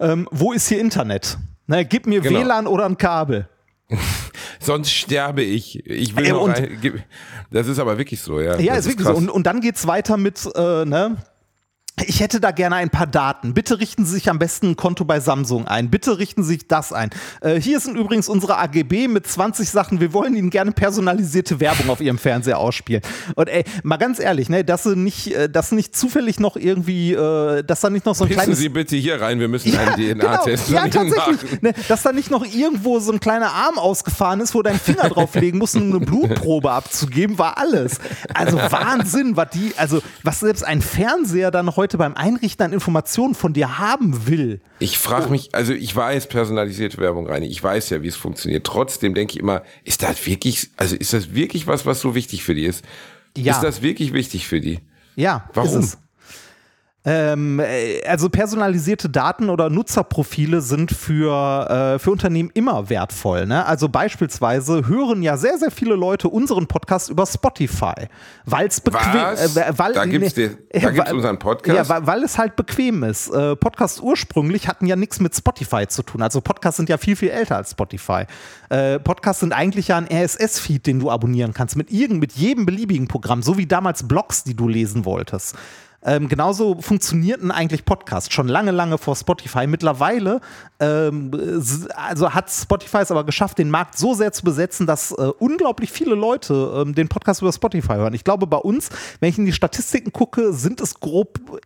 ähm, wo ist hier Internet? Na, gib mir Genau. WLAN oder ein Kabel. Sonst sterbe ich. Ich will noch und- ein, gib- Das ist aber wirklich so, ja. Ja, das ist wirklich so. krass. Und, und dann geht's weiter mit, äh, ne? Ich hätte da gerne ein paar Daten. Bitte richten Sie sich am besten ein Konto bei Samsung ein. Bitte richten Sie sich das ein. Äh, hier sind übrigens unsere AGB mit 20 Sachen. Wir wollen Ihnen gerne personalisierte Werbung auf Ihrem Fernseher ausspielen. Und ey, mal ganz ehrlich, ne, dass sie nicht, äh, dass nicht zufällig noch irgendwie, äh, dass da nicht noch so ein Pissen kleines Sie bitte hier rein, wir müssen einen DNA-Test genau. Ja, tatsächlich. machen. Ne, dass da nicht noch irgendwo so ein kleiner Arm ausgefahren ist, wo dein Finger drauflegen musst, um eine Blutprobe abzugeben, war alles. Also Wahnsinn, was die, also was selbst ein Fernseher dann heute beim Einrichten an Informationen von dir haben will. Ich frage mich, also ich weiß personalisierte Werbung rein, ich weiß ja, wie es funktioniert. Trotzdem denke ich immer, ist das wirklich, also ist das wirklich was, was so wichtig für die ist? Ja. Ist das wirklich wichtig für die? Ja, Warum? ist es. Ähm, äh, also personalisierte Daten oder Nutzerprofile sind für, äh, für Unternehmen immer wertvoll. Ne? Also beispielsweise hören ja sehr, sehr viele Leute unseren Podcast über Spotify, weil es bequem Was? weil, Da da gibt's weil- unseren Podcast? Ja, weil, weil es halt bequem ist. Äh, Podcasts ursprünglich hatten ja nichts mit Spotify zu tun. Also Podcasts sind ja viel, viel älter als Spotify. Äh, Podcasts sind eigentlich ja ein RSS-Feed, den du abonnieren kannst mit irgend, mit jedem beliebigen Programm, so wie damals Blogs, die du lesen wolltest. Ähm, genauso funktionierten eigentlich Podcasts schon lange, lange vor Spotify. Mittlerweile ähm, also hat Spotify es aber geschafft, den Markt so sehr zu besetzen, dass äh, unglaublich viele Leute ähm, den Podcast über Spotify hören. Ich glaube, bei uns, wenn ich in die Statistiken gucke, sind es grob,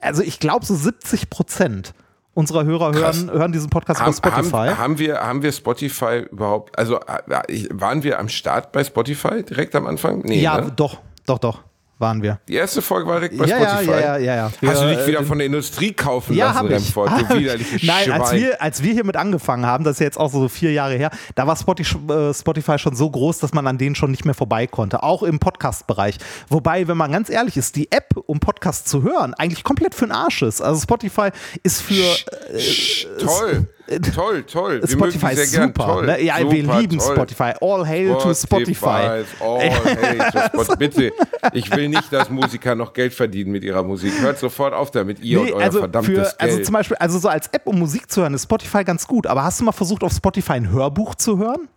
also ich glaube so 70 Prozent unserer Hörer Krass. hören, hören diesen Podcast über Haben, Spotify. haben, haben, wir, haben wir Spotify überhaupt, also äh, ich- waren wir am Start bei Spotify direkt am Anfang? Nee, ja, ne? doch, doch, doch. Waren wir. Die erste Folge war direkt bei Ja, Spotify. ja, ja, ja, ja. Hast du Wir, dich wieder äh, von der Industrie kaufen Ja, lassen. Remford, du ich. widerliches Nein, als wir, als wir hiermit angefangen haben, das ist ja jetzt auch so vier Jahre her, da war Spotify, äh, Spotify schon so groß, dass man an denen schon nicht mehr vorbei konnte, auch im Podcast-Bereich. Wobei, wenn man ganz ehrlich ist, die App, um Podcast zu hören, eigentlich komplett für den Arsch ist. Also Spotify ist für äh, toll, toll, toll. Wir Spotify ist sehr gern. super. Toll, ne? Ja, super, wir lieben toll. Spotify. All hail to Spotify. All hail to Spotify. Bitte, ich will nicht, dass Musiker noch Geld verdienen mit ihrer Musik. Hört sofort auf damit, ihr und Nee, euer also, verdammtes für, Geld. also zum Beispiel, also so als App, um Musik zu hören, ist Spotify ganz gut. Aber hast du mal versucht, auf Spotify ein Hörbuch zu hören?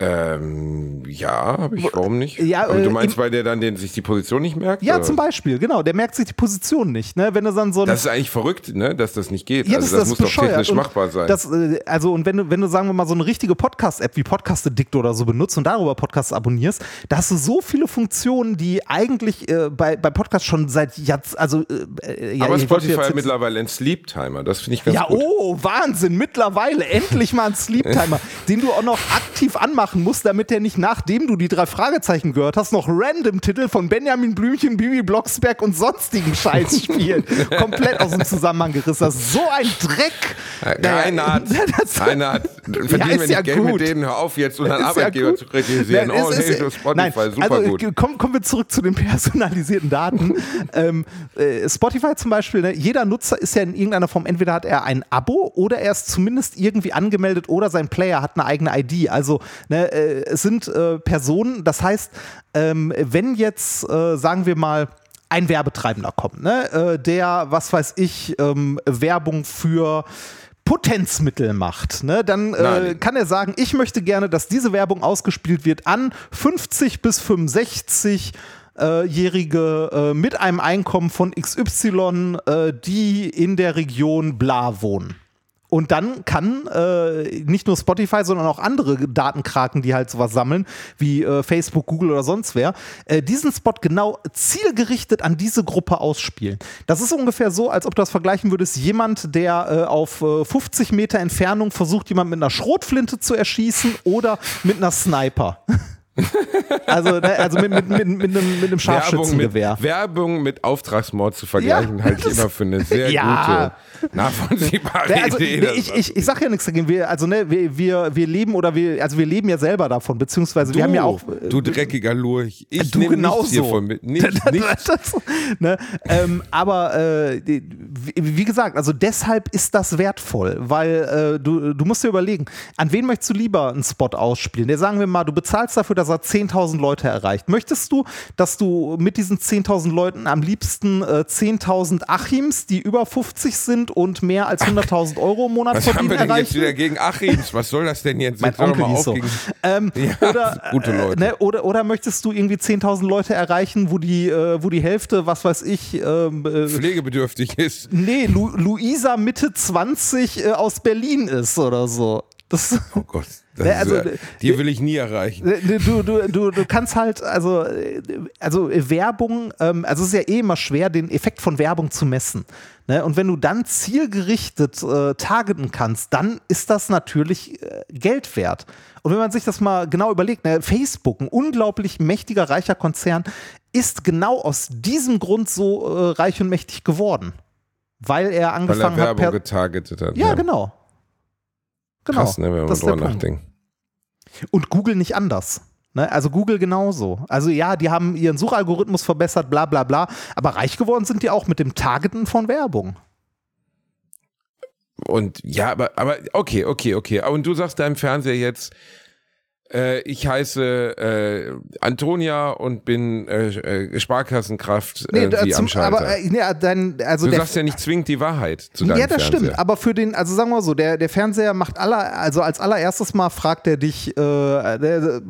Ähm, ja, habe ich, warum nicht? Ja, äh, du meinst, weil der dann den, sich die Position nicht merkt? Ja, oder? zum Beispiel, genau. Der merkt sich die Position nicht. Ne? Wenn du dann so ein Das ist eigentlich verrückt, ne, dass das nicht geht. Ja, also das, muss doch bescheuert. technisch Und machbar sein. Das, äh, also, und wenn du, wenn du, sagen wir mal, so eine richtige Podcast-App wie Podcast Addict oder so benutzt und darüber Podcasts abonnierst, da hast du so viele Funktionen, die eigentlich äh, bei, bei Podcasts schon seit Jahrzehnten, also, äh, ja, Aber Spotify hat mittlerweile einen Sleep Timer. Das finde ich ganz ja, gut. oh, Wahnsinn, mittlerweile endlich mal ein Sleep-Timer, den du auch noch aktiv anmachen musst, damit der nicht, nachdem du die drei Fragezeichen gehört hast, noch Random-Titel von Benjamin Blümchen, Bibi Blocksberg und sonstigen Scheiß spielt. Komplett aus dem Zusammenhang gerissen. Das ist so ein Dreck. Reinhard, das- Reinhard, verdienen Ja, wir ist nicht ja Geld gut. mit denen, hör auf jetzt unseren Ist ja Arbeitgeber gut. zu kritisieren. Nein, oh, ist- hey, das Spotify, nein, super also, gut. g- Komm, kommen wir zurück zu den personalisierten Daten. ähm, äh, Spotify zum Beispiel, ne, jeder Nutzer ist ja in irgendeiner Form, entweder hat er ein Abo oder er ist zumindest irgendwie angemeldet oder sein Player hat eine eigene ID. Also ne, äh, es sind äh, Personen, das heißt, ähm, wenn jetzt, äh, sagen wir mal, ein Werbetreibender kommt, ne, äh, der, was weiß ich, ähm, Werbung für Potenzmittel macht, ne, dann äh, kann er sagen, ich möchte gerne, dass diese Werbung ausgespielt wird an 50 bis 65 äh, Jährige äh, mit einem Einkommen von XY, äh, die in der Region bla wohnen. Und dann kann äh, nicht nur Spotify, sondern auch andere Datenkraken, die halt sowas sammeln, wie äh, Facebook, Google oder sonst wer, äh, diesen Spot genau zielgerichtet an diese Gruppe ausspielen. Das ist ungefähr so, als ob du das vergleichen würdest, jemand, der äh, auf äh, 50 Meter Entfernung versucht, jemand mit einer Schrotflinte zu erschießen oder mit einer Sniper. also, ne, also mit, mit, mit, mit, einem, mit einem Werbung mit, Scharfschützengewehr. Werbung mit Auftragsmord zu vergleichen, Ja, halte ich immer für eine sehr Ja. gute, nachvollziehbare Ja, also, Idee. Das- ich, ich, ich sag ja nichts dagegen. Wir, also, ne, wir, wir, wir leben oder wir, also wir leben ja selber davon, beziehungsweise wir haben ja auch. äh, du dreckiger Lurch. Ich du nehme genauso. hiervon mit. Nicht, nicht. Das, ne? ähm, aber äh, wie gesagt, also deshalb ist das wertvoll, weil äh, du, du musst dir überlegen, an wen möchtest du lieber einen Spot ausspielen? Der sagen wir mal, du bezahlst dafür, dass er 10.000 Leute erreicht. Möchtest du, dass du mit diesen 10.000 Leuten am liebsten äh, 10.000 Achims, die über 50 sind und mehr als 100.000 Euro im Monat Was haben verdienen, wir denn erreichen? jetzt wieder gegen Achims? Was soll das denn jetzt? Mein Jetzt Onkel hieß so. Ähm, Ja, oder, gute äh, Leute. Ne, oder, oder möchtest du irgendwie 10.000 Leute erreichen, wo die, äh, wo die Hälfte, was weiß ich, ähm, äh, pflegebedürftig ist. nee, Lu Luisa Mitte 20 äh, aus Berlin ist oder so. Das, Oh Gott. Ne, also, ja, äh, die will ich nie erreichen. äh, du, du, du, du kannst halt, also, also Werbung, ähm, also es ist ja eh immer schwer, den Effekt von Werbung zu messen. Ne? Und wenn du dann zielgerichtet äh, targeten kannst, dann ist das natürlich äh, Geld wert. Und wenn man sich das mal genau überlegt, ne, Facebook, ein unglaublich mächtiger, reicher Konzern, ist genau aus diesem Grund so äh, reich und mächtig geworden. Weil er Weil er angefangen hat, Werbung per getargetet hat. ja, genau. Genau. Krass, ne, wenn man drüber nachdenkt. Und Google nicht anders. Ne? Also Google genauso. Also ja, die haben ihren Suchalgorithmus verbessert, bla bla bla. Aber reich geworden sind die auch mit dem Targeten von Werbung. Und ja, aber, aber okay, okay, okay. Und du sagst deinem Fernseher jetzt, ich heiße äh, Antonia und bin äh, äh, Sparkassenkraft irgendwie zum- am Schalter. aber äh, nee, dann, also du sagst ja nicht zwingend die Wahrheit zu deinem ja, das Fernseher. stimmt. Aber für den, also sagen wir mal so, der, der Fernseher macht aller, also als allererstes mal fragt er dich, äh, der,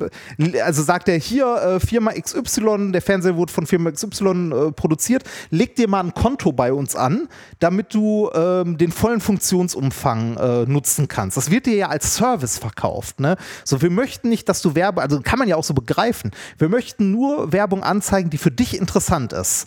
also sagt er hier äh, Firma XY, der Fernseher wurde von Firma XY äh, produziert, leg dir mal ein Konto bei uns an, damit du ähm, den vollen Funktionsumfang äh, nutzen kannst. Das wird dir ja als Service verkauft. Ne? So, wir möchten nicht, dass du Werbe, also kann man ja auch so begreifen. Wir möchten nur Werbung anzeigen, die für dich interessant ist.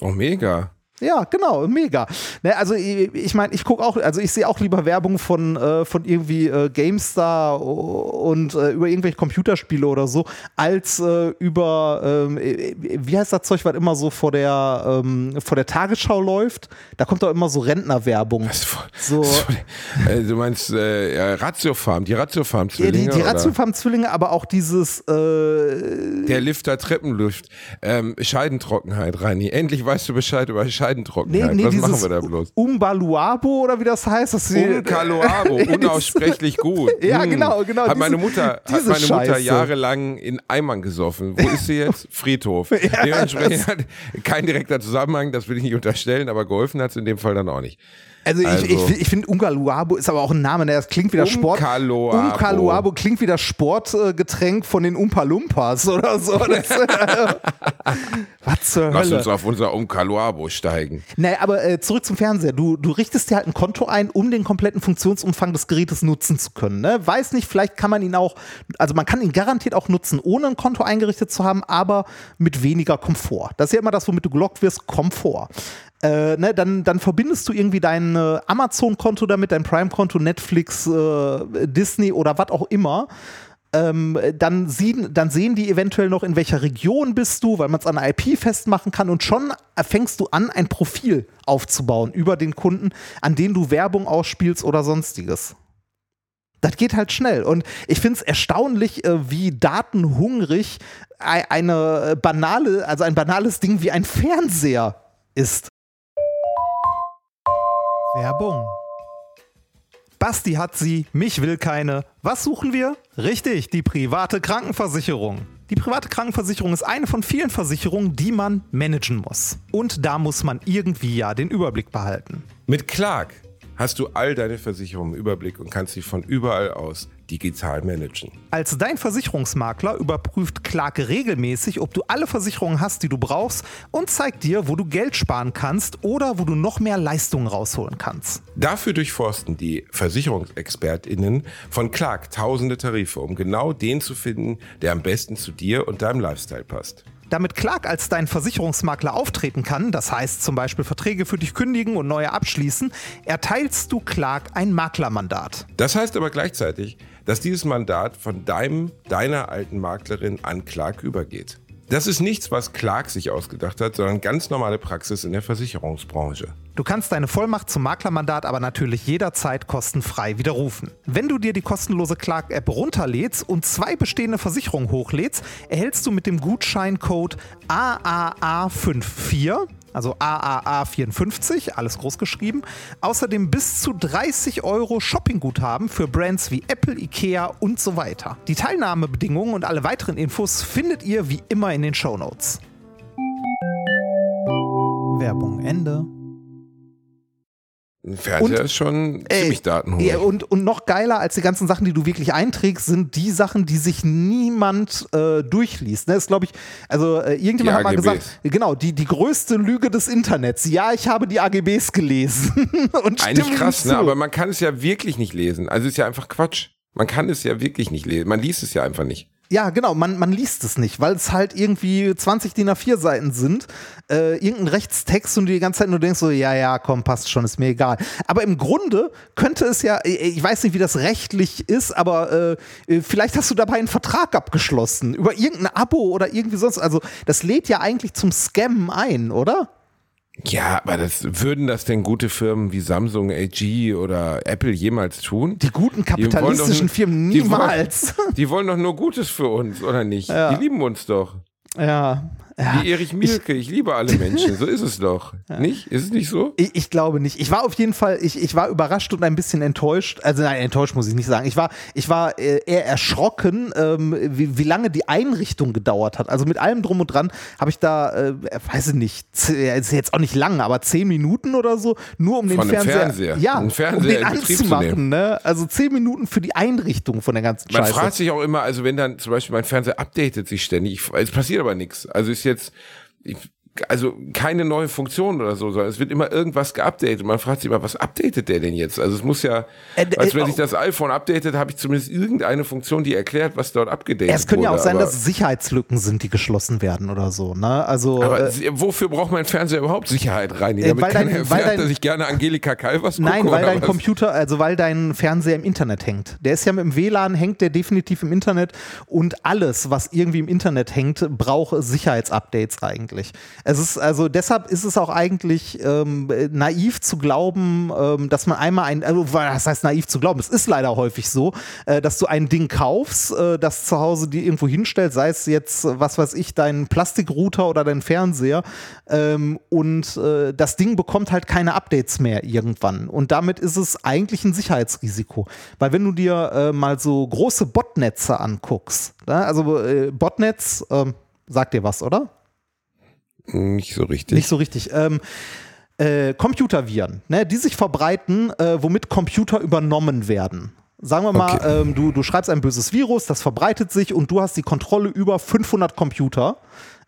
Oh, mega. Ja, genau, mega. Ne, also ich, ich meine, ich gucke auch, also ich sehe auch lieber Werbung von, äh, von irgendwie äh, GameStar und äh, über irgendwelche Computerspiele oder so, als äh, über, ähm, äh, wie heißt das Zeug, was immer so vor der, ähm, vor der Tagesschau läuft? Da kommt doch immer so Rentnerwerbung. So. äh, du meinst äh, Ratiofarm, die Ratiofarm-Zwillinge? Die, die? Ratiofarm-Zwillinge, aber auch dieses, äh, Der Lifter Treppenluft. Ähm, Scheidentrockenheit, Reini. Endlich weißt du Bescheid über Scheidentrockenheit. Was machen wir da bloß? Umbaluabo oder wie das heißt? Das Umkaloabo, unaussprechlich gut. Ja, Hm. genau, genau, Hat diese- meine Mutter, hat meine Mutter Scheiße. jahrelang in Eimern gesoffen. Wo ist sie jetzt? Friedhof. Dementsprechend hat kein direkter Zusammenhang, das will ich nicht unterstellen, aber geholfen hat es in dem Fall dann auch nicht. Also ich, Also- ich, ich finde Ungaluabo ist aber auch ein Name, ne? das klingt wie das Sport. Umkaloabo. Umkaluabo klingt wie das Sportgetränk von den Umpa Lumpas oder so. Das, was zur Lass Hölle? uns auf unser Umkaloabo steigen. Naja, aber äh, zurück zum Fernseher. Du, du richtest dir halt ein Konto ein, um den kompletten Funktionsumfang des Gerätes nutzen zu können. Ne? Weiß nicht, vielleicht kann man ihn auch, also man kann ihn garantiert auch nutzen, ohne ein Konto eingerichtet zu haben, aber mit weniger Komfort. Das ist ja immer das, womit du gelockt wirst, Komfort. Äh, ne, dann, dann verbindest du irgendwie dein äh, Amazon-Konto damit, dein Prime-Konto, Netflix, äh, Disney oder was auch immer ähm, dann, sehen, dann sehen die eventuell noch, in welcher Region bist du, weil man es an IP festmachen kann und schon fängst du an, ein Profil aufzubauen über den Kunden, an den du Werbung ausspielst oder sonstiges. Das geht halt schnell. Und ich finde es erstaunlich, äh, wie datenhungrig ei- eine äh, banale, also ein banales Ding wie ein Fernseher ist. Werbung. Basti hat sie, mich will keine. Was suchen wir? Richtig, die private Krankenversicherung. Die private Krankenversicherung ist eine von vielen Versicherungen, die man managen muss. Und da muss man irgendwie ja den Überblick behalten. Mit Clark hast du all deine Versicherungen im Überblick und kannst sie von überall aus digital managen. Als dein Versicherungsmakler überprüft Clark regelmäßig, ob du alle Versicherungen hast, die du brauchst und zeigt dir, wo du Geld sparen kannst oder wo du noch mehr Leistungen rausholen kannst. Dafür durchforsten die VersicherungsexpertInnen von Clark tausende Tarife, um genau den zu finden, der am besten zu dir und deinem Lifestyle passt. Damit Clark als dein Versicherungsmakler auftreten kann, das heißt zum Beispiel Verträge für dich kündigen und neue abschließen, erteilst du Clark ein Maklermandat. Das heißt aber gleichzeitig, dass dieses Mandat von deinem, deiner alten Maklerin an Clark übergeht. Das ist nichts, was Clark sich ausgedacht hat, sondern ganz normale Praxis in der Versicherungsbranche. Du kannst deine Vollmacht zum Maklermandat aber natürlich jederzeit kostenfrei widerrufen. Wenn du dir die kostenlose Clark-App runterlädst und zwei bestehende Versicherungen hochlädst, erhältst du mit dem Gutscheincode AAA54, also AAA54, alles groß geschrieben, außerdem bis zu 30 Euro Shoppingguthaben für Brands wie Apple, Ikea und so weiter. Die Teilnahmebedingungen und alle weiteren Infos findet ihr wie immer in den Shownotes. Werbung Ende. Ein Fernseher Und- ist schon ziemlich datenhungrig. Ja, und, und noch geiler als die ganzen Sachen, die du wirklich einträgst, sind die Sachen, die sich niemand äh, durchliest. Ne? Das glaube ich, also äh, irgendjemand hat mal gesagt, genau, die, die größte Lüge des Internets. Ja, ich habe die AGBs gelesen. und Eigentlich krass, ne? aber man kann es ja wirklich nicht lesen. Also ist ja einfach Quatsch. Man kann es ja wirklich nicht lesen. Man liest es ja einfach nicht. Ja, genau, man, man liest es nicht, weil es halt irgendwie 20 DIN A4 Seiten sind, äh, irgendein Rechtstext und du die ganze Zeit nur denkst so, ja, ja, komm, passt schon, ist mir egal. Aber im Grunde könnte es ja, äh, ich weiß nicht, wie das rechtlich ist, aber äh, vielleicht hast du dabei einen Vertrag abgeschlossen über irgendein Abo oder irgendwie sonst. Also das lädt ja eigentlich zum Scammen ein, oder? Ja, aber das würden das denn gute Firmen wie Samsung, LG oder Apple jemals tun? Die guten kapitalistischen doch- Firmen die wollen- niemals. Die wollen doch nur Gutes für uns, oder nicht? Die lieben uns doch. ja. Ja. Wie Erich Mielke, ich, liebe alle Menschen, so ist es doch. Nicht? Ist es nicht so? Ich, ich glaube nicht. Ich war auf jeden Fall, ich, ich war überrascht und ein bisschen enttäuscht. Also nein, enttäuscht muss ich nicht sagen. Ich war, ich war äh, eher erschrocken, ähm, wie, wie lange die Einrichtung gedauert hat. Also mit allem drum und dran habe ich da, äh, weiß ich nicht, ja, ist jetzt auch nicht lang, aber zehn Minuten oder so, nur um den Von Fernseher, Fernseher. ja, Fernseher um den anzumachen. Ne? Also zehn Minuten für die Einrichtung von der ganzen Man Scheiße. fragt sich auch immer, also wenn dann zum Beispiel mein Fernseher updatet sich ständig, ich, es passiert aber nichts. Also ist jetzt, ich, also keine neue Funktion oder so, sondern es wird immer irgendwas geupdatet. Man fragt sich immer, was updatet der denn jetzt? Also es muss ja, Äh, äh, als wenn sich oh. das iPhone updatet, habe ich zumindest irgendeine Funktion, die erklärt, was dort abgedatet wurde. Es können ja auch sein, dass Sicherheitslücken sind, die geschlossen werden oder so. Ne? Also aber äh, wofür braucht mein Fernseher überhaupt Sicherheit rein? Damit weil kann dein- er weil erfährt, dein- dass ich gerne Angelika Calvas gucke Nein, weil oder dein was? Computer, also weil dein Fernseher im Internet hängt. Der ist ja mit dem WLAN, hängt der definitiv im Internet und alles, was irgendwie im Internet hängt, braucht Sicherheitsupdates eigentlich. Es ist, also deshalb ist es auch eigentlich ähm, naiv zu glauben, ähm, dass man einmal ein, also was heißt naiv zu glauben? Es ist leider häufig so, äh, dass du ein Ding kaufst, äh, das zu Hause dir irgendwo hinstellt, sei es jetzt, was weiß ich, dein Plastikrouter oder dein Fernseher ähm, und äh, das Ding bekommt halt keine Updates mehr irgendwann. Und damit ist es eigentlich ein Sicherheitsrisiko. Weil wenn du dir äh, mal so große Botnetze anguckst, ne? also äh, Botnetz, ähm, sagt dir was, oder? Nicht so richtig. Nicht so richtig. Ähm, äh, Computerviren, ne, die sich verbreiten, äh, womit Computer übernommen werden. Sagen wir mal, Okay. ähm, du, du schreibst ein böses Virus, das verbreitet sich und du hast die Kontrolle über 500 Computer,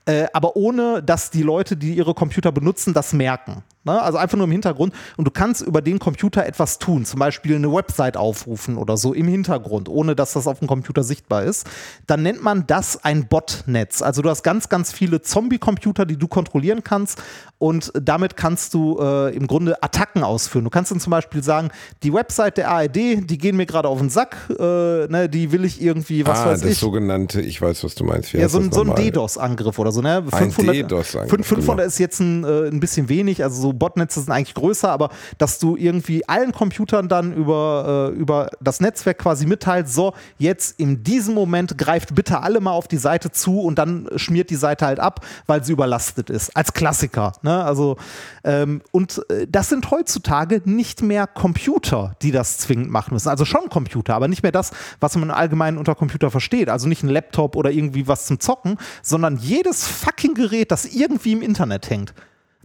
äh, aber ohne, dass die Leute, die ihre Computer benutzen, das merken. Ne? Also einfach nur im Hintergrund und du kannst über den Computer etwas tun, zum Beispiel eine Website aufrufen oder so im Hintergrund, ohne dass das auf dem Computer sichtbar ist. Dann nennt man das ein Botnetz. Also du hast ganz, ganz viele Zombie-Computer, die du kontrollieren kannst und damit kannst du äh, im Grunde Attacken ausführen. Du kannst dann zum Beispiel sagen, die Website der ARD, die gehen mir gerade auf den Sack, äh, ne, die will ich irgendwie, was ah, weiß das ich. sogenannte, ich weiß, was du meinst. Wie Ja, so ein, das so ein? DDoS-Angriff oder so, ne? Ein DDoS-Angriff, 500 genau. ist jetzt ein, äh, ein bisschen wenig, also so Botnetze sind eigentlich größer, aber dass du irgendwie allen Computern dann über, äh, über das Netzwerk quasi mitteilst, so, jetzt in diesem Moment greift bitte alle mal auf die Seite zu und dann schmiert die Seite halt ab, weil sie überlastet ist. Als Klassiker, ne? Also, ähm, und äh, das sind heutzutage nicht mehr Computer, die das zwingend machen müssen. Also schon Computer, aber nicht mehr das, was man allgemein unter Computer versteht. Also nicht ein Laptop oder irgendwie was zum Zocken, sondern jedes fucking Gerät, das irgendwie im Internet hängt.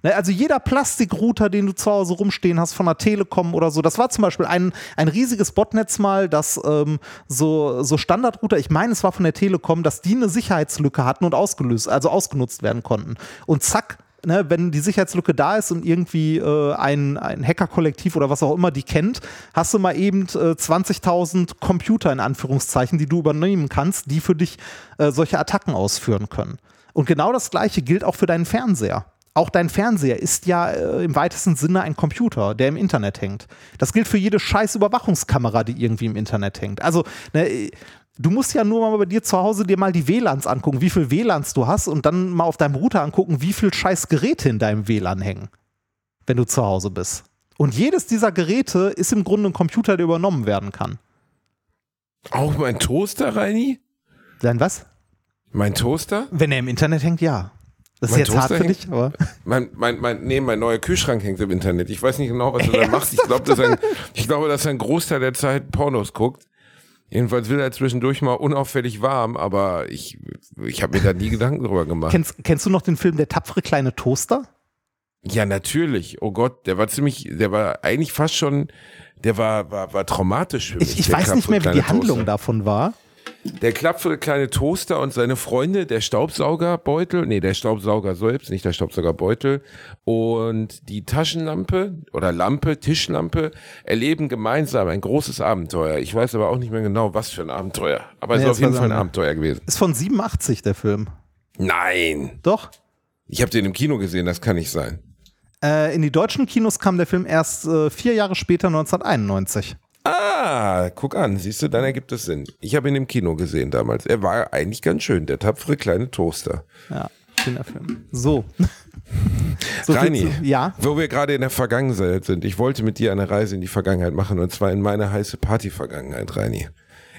Ne, Also jeder Plastikrouter, den du zu Hause rumstehen hast von der Telekom oder so, das war zum Beispiel ein, ein riesiges Botnetz mal, das ähm, so, so Standardrouter, ich meine, es war von der Telekom, dass die eine Sicherheitslücke hatten und ausgelöst, also ausgenutzt werden konnten. Und zack, ne, wenn die Sicherheitslücke da ist und irgendwie äh, ein, ein Hacker-Kollektiv oder was auch immer die kennt, hast du mal eben äh, 20.000 Computer in Anführungszeichen, die du übernehmen kannst, die für dich äh, solche Attacken ausführen können. Und genau das gleiche gilt auch für deinen Fernseher. Auch dein Fernseher ist ja äh, im weitesten Sinne ein Computer, der im Internet hängt. Das gilt für jede scheiß Überwachungskamera, die irgendwie im Internet hängt. Also, ne, du musst ja nur mal bei dir zu Hause dir mal die WLANs angucken, wie viel WLANs du hast und dann mal auf deinem Router angucken, wie viel scheiß Geräte in deinem WLAN hängen, wenn du zu Hause bist. Und jedes dieser Geräte ist im Grunde ein Computer, der übernommen werden kann. Auch mein Toaster, Reini? Dann was? Mein Toaster? Wenn er im Internet hängt, ja. Das ist Mein jetzt hart Toaster für hängt- dich, aber. Mein, mein, mein, nee, mein neuer Kühlschrank hängt im Internet. Ich weiß nicht genau, was er da macht. Ich glaube, dass ein, ich glaube, dass er einen Großteil der Zeit Pornos guckt. Jedenfalls will er zwischendurch mal unauffällig warm, aber ich, ich habe mir da nie Gedanken drüber gemacht. Kennst, kennst du noch den Film Der tapfere kleine Toaster? Ja, natürlich. Oh Gott, der war ziemlich, der war eigentlich fast schon, der war, war, war traumatisch für mich. Ich, ich weiß nicht mehr, wie die Handlung Toaster. davon war. Der klappere kleine Toaster und seine Freunde, der Staubsaugerbeutel, nee, der Staubsauger selbst, nicht der Staubsaugerbeutel und die Taschenlampe oder Lampe, Tischlampe erleben gemeinsam ein großes Abenteuer. Ich weiß aber auch nicht mehr genau, was für ein Abenteuer. Aber es Nee, ist auf jeden Fall ein Abenteuer gewesen. Ist von 87 der Film. Nein! Doch. Ich habe den im Kino gesehen, das kann nicht sein. Äh, in die deutschen Kinos kam der Film erst äh, vier Jahre später, 1991. Ah, guck an, siehst du, dann ergibt es Sinn. Ich habe ihn im Kino gesehen damals. Er war eigentlich ganz schön, der tapfere kleine Toaster. Ja, schöner Film. So. so Reini, zu- ja. wo wir gerade in der Vergangenheit sind, ich wollte mit dir eine Reise in die Vergangenheit machen und zwar in meine heiße Party-Vergangenheit, Reini.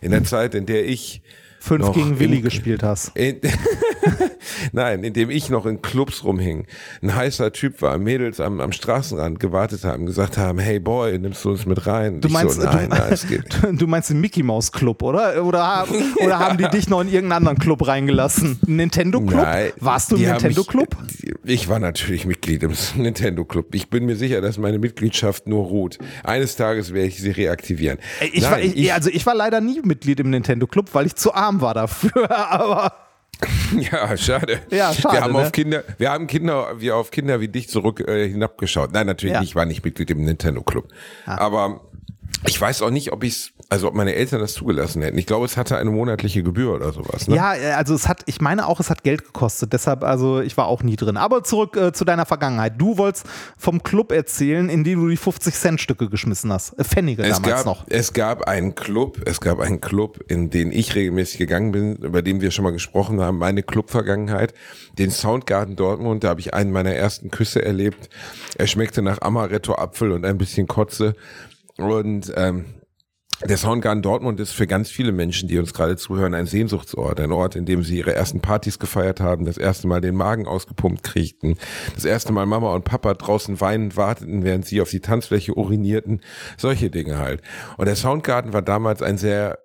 In der Zeit, in der ich Fünf noch gegen Willi in- gespielt hast. in, Nein, in dem ich noch in Clubs rumhing, ein heißer Typ war, Mädels am, am Straßenrand gewartet haben, gesagt haben, hey Boy, nimmst du uns mit rein? Du meinst, so, nein, du, nein, es geht. du meinst den Mickey Mouse Club, oder? Oder, haben- oder haben die dich noch in irgendeinen anderen Club reingelassen? Ein Nintendo Club? Nein, Warst du im Nintendo Club? Ich war natürlich Mitglied im Nintendo Club. Ich bin mir sicher, dass meine Mitgliedschaft nur ruht. Eines Tages werde ich sie reaktivieren. Ich, war, Nein, ich, also ich war leider nie Mitglied im Nintendo Club, weil ich zu arm war dafür. Aber Ja, schade. Ja, schade, Wir haben ne? auf Kinder, wir haben Kinder, wir auf Kinder wie dich zurück äh, hinabgeschaut. Nein, natürlich Ja. nicht, ich war nicht Mitglied im Nintendo Club. Aber ich weiß auch nicht, ob ich's, also ob meine Eltern das zugelassen hätten. Ich glaube, es hatte eine monatliche Gebühr oder sowas. Ne? Ja, äh, also es hat, ich meine auch, es hat Geld gekostet. Deshalb, also ich war auch nie drin. Aber zurück äh, zu deiner Vergangenheit. Du wolltest vom Club erzählen, in dem du die 50-Cent-Stücke geschmissen hast. Äh, Pfennige Es damals gab, noch. es gab einen Club, es gab einen Club, in den ich regelmäßig gegangen bin, über den wir schon mal gesprochen haben, meine Clubvergangenheit, den Soundgarden Dortmund, da habe ich einen meiner ersten Küsse erlebt. Er schmeckte nach Amaretto Apfel und ein bisschen Kotze und ähm, der Soundgarden Dortmund ist für ganz viele Menschen, die uns gerade zuhören, ein Sehnsuchtsort. Ein Ort, in dem sie ihre ersten Partys gefeiert haben, das erste Mal den Magen ausgepumpt kriegten, das erste Mal Mama und Papa draußen weinend warteten, während sie auf die Tanzfläche urinierten. Solche Dinge halt. Und der Soundgarden war damals ein sehr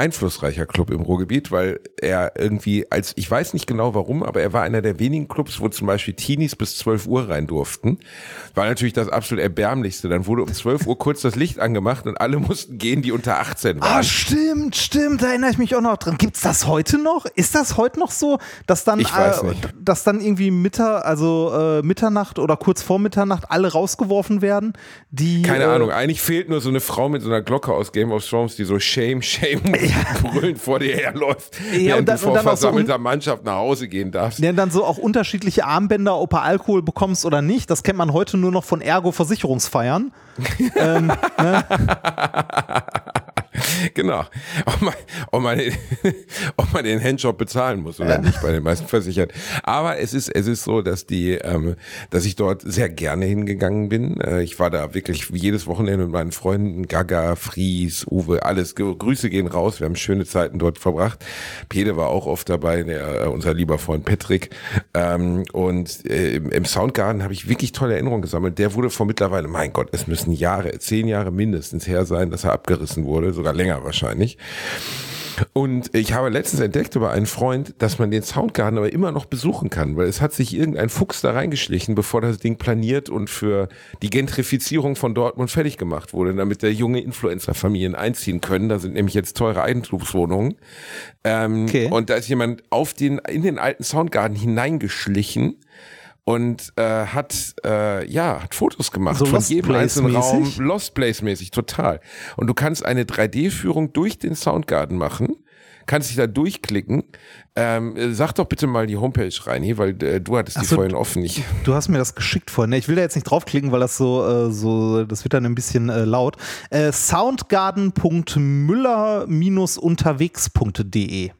einflussreicher Club im Ruhrgebiet, weil er irgendwie als, ich weiß nicht genau warum, aber er war einer der wenigen Clubs, wo zum Beispiel Teenies bis 12 Uhr rein durften. War natürlich das absolut erbärmlichste. Dann wurde um 12 Uhr kurz das Licht angemacht und alle mussten gehen, die unter 18 waren. Ah, stimmt, stimmt, da erinnere ich mich auch noch dran. Gibt's das heute noch? Ist das heute noch so, dass dann, äh, dass dann irgendwie Mittag, also äh, Mitternacht oder kurz vor Mitternacht alle rausgeworfen werden? Die, Keine äh, Ahnung, eigentlich fehlt nur so eine Frau mit so einer Glocke aus Game of Thrones, die so Shame, Shame brüllend vor dir herläuft, Ja, und dann- du vor und dann auch so versammelter Mannschaft nach Hause gehen darfst. Ja, dann so auch unterschiedliche Armbänder, ob du Alkohol bekommst oder nicht. Das kennt man heute nur noch von Ergo-Versicherungsfeiern. Genau. Ob man, ob, man den, ob man den Handjob bezahlen muss oder nicht bei den meisten Versichert. Aber es ist, es ist so, dass die, ähm, dass ich dort sehr gerne hingegangen bin. Äh, ich war da wirklich jedes Wochenende mit meinen Freunden, Gaga, Fries, Uwe, alles. Grüße gehen raus. Wir haben schöne Zeiten dort verbracht. Pede war auch oft dabei, der, äh, unser lieber Freund Patrick. Ähm, und äh, im, im Soundgarden habe ich wirklich tolle Erinnerungen gesammelt. Der wurde vor mittlerweile, mein Gott, es müssen Jahre, zehn Jahre mindestens her sein, dass er abgerissen wurde, sogar länger wahrscheinlich. Und ich habe letztens entdeckt über einen Freund, dass man den Soundgarden aber immer noch besuchen kann, weil es hat sich irgendein Fuchs da reingeschlichen, bevor das Ding planiert und für die Gentrifizierung von Dortmund fertig gemacht wurde, damit da junge Influencer-Familien einziehen können. Da sind nämlich jetzt teure Eigentumswohnungen. Ähm, Okay. Und da ist jemand auf den, in den alten Soundgarden hineingeschlichen und äh, hat äh, ja hat Fotos gemacht So von jedem einzelnen Raum? Lost Place mäßig total. Und du kannst eine 3D-Führung durch den Soundgarden machen, kannst dich da durchklicken. Ähm, äh, sag doch bitte mal die Homepage rein, weil äh, du hattest die so, vorhin offen. Ich, Du hast mir das geschickt vorhin. ne? Ich will da jetzt nicht draufklicken, weil das so, äh, so das wird dann ein bisschen äh, laut. Äh, soundgarden.müller-unterwegs.de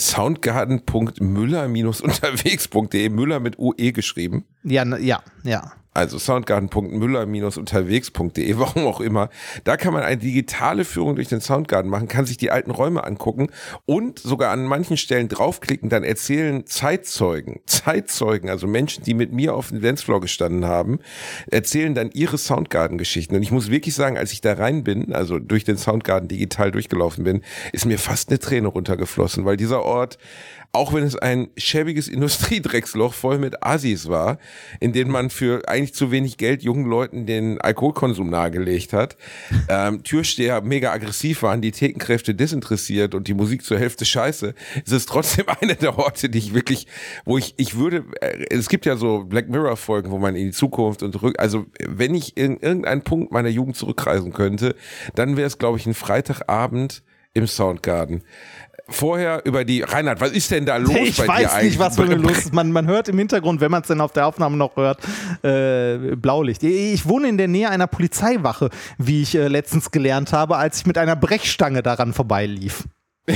Soundgarden.müller-unterwegs.de Müller mit UE geschrieben. Ja, ja, ja. Also soundgarden.müller-unterwegs.de, warum auch immer. Da kann man eine digitale Führung durch den Soundgarden machen, kann sich die alten Räume angucken und sogar an manchen Stellen draufklicken, dann erzählen Zeitzeugen, Zeitzeugen, also Menschen, die mit mir auf dem Dancefloor gestanden haben, erzählen dann ihre Soundgarden-Geschichten. Und ich muss wirklich sagen, als ich da rein bin, also durch den Soundgarden digital durchgelaufen bin, ist mir fast eine Träne runtergeflossen, weil dieser Ort auch wenn es ein schäbiges Industriedrecksloch voll mit Assis war, in dem man für eigentlich zu wenig Geld jungen Leuten den Alkoholkonsum nahegelegt hat, ähm, Türsteher mega aggressiv waren, die Thekenkräfte desinteressiert und die Musik zur Hälfte scheiße, ist es trotzdem einer der Orte, die ich wirklich, wo ich, ich würde, äh, es gibt ja so Black Mirror Folgen, wo man in die Zukunft und zurück, also wenn ich in irgendeinen Punkt meiner Jugend zurückreisen könnte, dann wäre es, glaube ich, ein Freitagabend im Soundgarden. Vorher über die, Reinhard, was ist denn da los Ich bei dir weiß eigentlich? nicht, was für eine Lust ist. Man, man hört im Hintergrund, wenn man es denn auf der Aufnahme noch hört, äh, Blaulicht. Ich wohne in der Nähe einer Polizeiwache, wie ich äh, letztens gelernt habe, als ich mit einer Brechstange daran vorbeilief.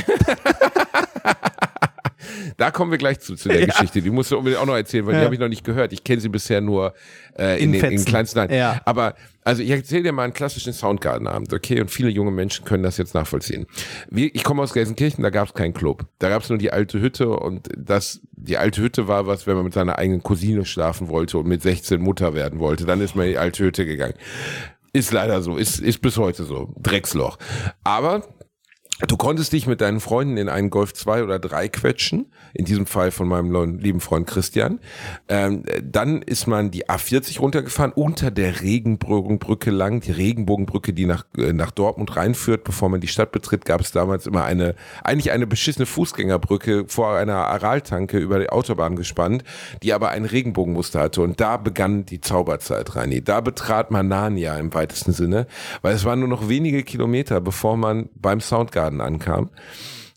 Da kommen wir gleich zu, zu der Ja. Geschichte. Die musst du unbedingt auch noch erzählen, weil Ja. die habe ich noch nicht gehört. Ich kenne sie bisher nur äh, in, In den, in kleinsten Teilen. Ja. Aber also ich erzähle dir mal einen klassischen Soundgarden-Abend, okay? Und viele junge Menschen können das jetzt nachvollziehen. Wir, ich komme aus Gelsenkirchen, da gab es keinen Club. Da gab es nur die alte Hütte und das, die alte Hütte war was, wenn man mit seiner eigenen Cousine schlafen wollte und mit 16 Mutter werden wollte, dann ist man in die alte Hütte gegangen. Ist leider so, ist, ist bis heute so. Drecksloch. Aber Du konntest dich mit deinen Freunden in einen Golf 2 oder 3 quetschen, in diesem Fall von meinem lieben Freund Christian. Ähm, dann ist man die A40 runtergefahren, unter der Regenbogenbrücke lang, die Regenbogenbrücke, die nach, äh, nach Dortmund reinführt. Bevor man die Stadt betritt, gab es damals immer eine, eigentlich eine beschissene Fußgängerbrücke vor einer Araltanke über die Autobahn gespannt, die aber ein Regenbogenmuster hatte. Und da begann die Zauberzeit, Reini. Da betrat man Narnia im weitesten Sinne, weil es waren nur noch wenige Kilometer, bevor man beim Soundgarden Soundgarden ankam.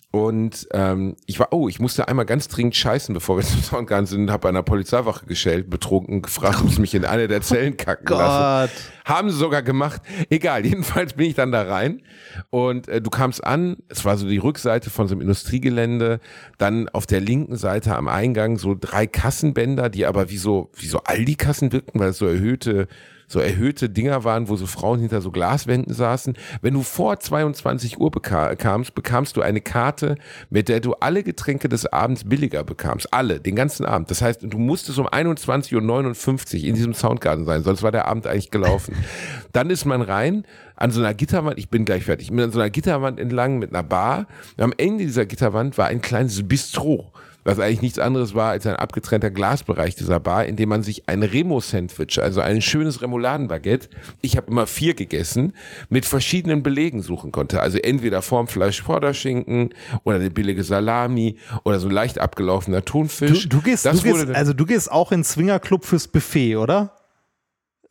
Und ähm, ich war, oh, ich musste einmal ganz dringend scheißen, bevor wir zum Soundgarden sind, habe bei einer Polizeiwache gestellt, betrunken, gefragt, ob sie mich in eine der Zellen kacken oh lassen. Haben sie sogar gemacht. Egal, jedenfalls bin ich dann da rein und äh, du kamst an, es war so die Rückseite von so einem Industriegelände, dann auf der linken Seite am Eingang so drei Kassenbänder, die aber wie so, wie so Aldi-Kassen wirkten, weil es so erhöhte so erhöhte Dinger waren, wo so Frauen hinter so Glaswänden saßen. Wenn du vor 22 Uhr bekamst, bekamst du eine Karte, mit der du alle Getränke des Abends billiger bekamst. Alle, den ganzen Abend. Das heißt, du musstest um 21.59 Uhr in diesem Soundgarten sein, sonst war der Abend eigentlich gelaufen. Dann ist man rein an so einer Gitterwand, ich bin gleich fertig, mit so einer Gitterwand entlang mit einer Bar. Und am Ende dieser Gitterwand war ein kleines Bistro was eigentlich nichts anderes war als ein abgetrennter Glasbereich dieser Bar, in dem man sich ein Remo-Sandwich, also ein schönes Remouladenbaguette, ich habe immer vier gegessen, mit verschiedenen Belegen suchen konnte. Also entweder vorm Fleisch Vorderschinken oder eine billige Salami oder so leicht abgelaufener Thunfisch. Du, du gehst, du gehst also du gehst auch in Swingerclub fürs Buffet, oder?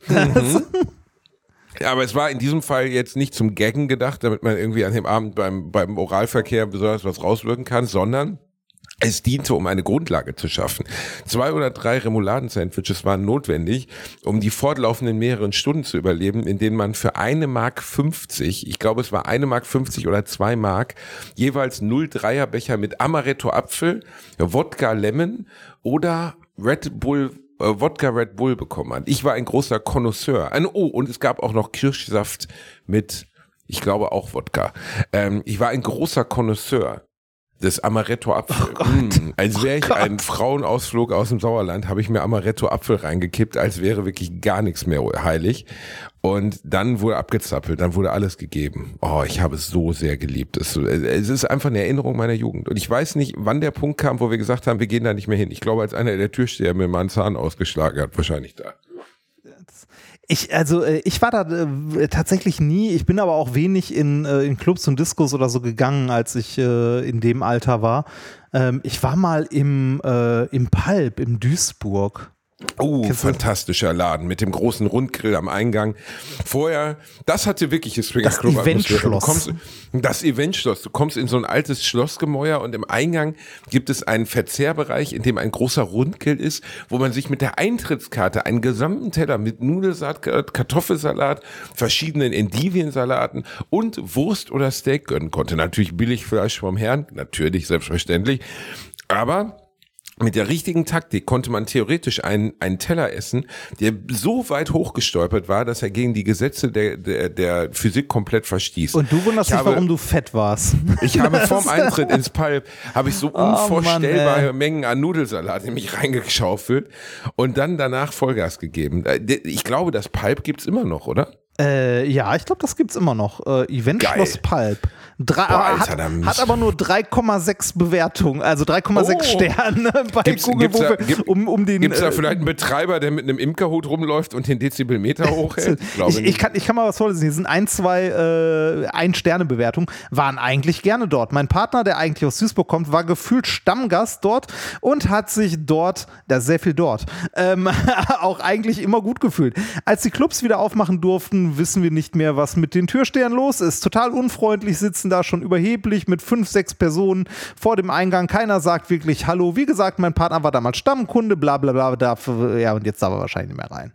Mhm. Ja, aber es war in diesem Fall jetzt nicht zum Gaggen gedacht, damit man irgendwie an dem Abend beim, beim Oralverkehr besonders was rauswirken kann, sondern es diente, um eine Grundlage zu schaffen. Zwei oder drei Remouladen-Sandwiches waren notwendig, um die fortlaufenden mehreren Stunden zu überleben, in denen man für eine Mark 50, ich glaube es war eine Mark 50 oder zwei Mark, jeweils 0,3er Becher mit Amaretto Apfel, Wodka Lemon oder Red Bull äh, Wodka Red Bull bekommen hat. Ich war ein großer Connoisseur. Oh, und es gab auch noch Kirschsaft mit ich glaube auch Wodka. Ähm, ich war ein großer Connoisseur des Amaretto Apfel. Oh mmh, als wäre ich oh ein Frauenausflug aus dem Sauerland, habe ich mir Amaretto Apfel reingekippt, als wäre wirklich gar nichts mehr heilig. Und dann wurde abgezappelt, dann wurde alles gegeben. Oh, ich habe es so sehr geliebt. Es, es ist einfach eine Erinnerung meiner Jugend. Und ich weiß nicht, wann der Punkt kam, wo wir gesagt haben, wir gehen da nicht mehr hin. Ich glaube, als einer der Türsteher mir mal einen Zahn ausgeschlagen hat, wahrscheinlich da. Ich, also äh, ich war da äh, tatsächlich nie, ich bin aber auch wenig in, äh, in Clubs und Discos oder so gegangen, als ich äh, in dem Alter war. Ähm, ich war mal im, äh, im Palp in Duisburg. Oh, fantastischer Laden mit dem großen Rundgrill am Eingang. Vorher, das hatte wirklich das Swinger Club Eventschloss. Das Eventschloss. Du kommst in so ein altes Schlossgemäuer und im Eingang gibt es einen Verzehrbereich, in dem ein großer Rundgrill ist, wo man sich mit der Eintrittskarte einen gesamten Teller mit Nudelsalat, Kartoffelsalat, verschiedenen Endiviensalaten und Wurst oder Steak gönnen konnte. Natürlich Billigfleisch vom Herrn, natürlich, selbstverständlich. Aber mit der richtigen Taktik konnte man theoretisch einen, einen Teller essen, der so weit hochgestolpert war, dass er gegen die Gesetze der, der, der Physik komplett verstieß. Und du wunderst dich, warum du fett warst. Ich habe vorm Eintritt ins Pulp, habe ich so oh, unvorstellbare Mann, Mengen an Nudelsalat in mich reingeschaufelt und dann danach Vollgas gegeben. Äh, ich glaube, das Pulp gibt's immer noch, oder? Äh, ja, ich glaube, das gibt's immer noch. Äh, Event Geil. Schloss Pulp. Drei, Boah, Alter, hat, hat, aber nur 3,6 Bewertungen, also 3,6 oh. Sterne bei gibt's, Google. Gibt's da, gibt, um, um den, gibt's da äh, vielleicht einen Betreiber, der mit einem Imkerhut rumläuft und den Dezibelmeter hochhält? ich, ich, kann, ich kann mal was vorlesen. Hier sind ein, zwei äh, Ein-Sterne-Bewertungen, waren eigentlich gerne dort. Mein Partner, der eigentlich aus Duisburg kommt, war gefühlt Stammgast dort und hat sich dort, da ist sehr viel dort, ähm, auch eigentlich immer gut gefühlt. Als die Clubs wieder aufmachen durften, wissen wir nicht mehr, was mit den Türstehern los ist. Total unfreundlich sitzen da schon überheblich mit fünf, sechs Personen vor dem Eingang. Keiner sagt wirklich Hallo. Wie gesagt, mein Partner war damals Stammkunde, bla bla bla. Darf, ja, und jetzt darf er wahrscheinlich nicht mehr rein.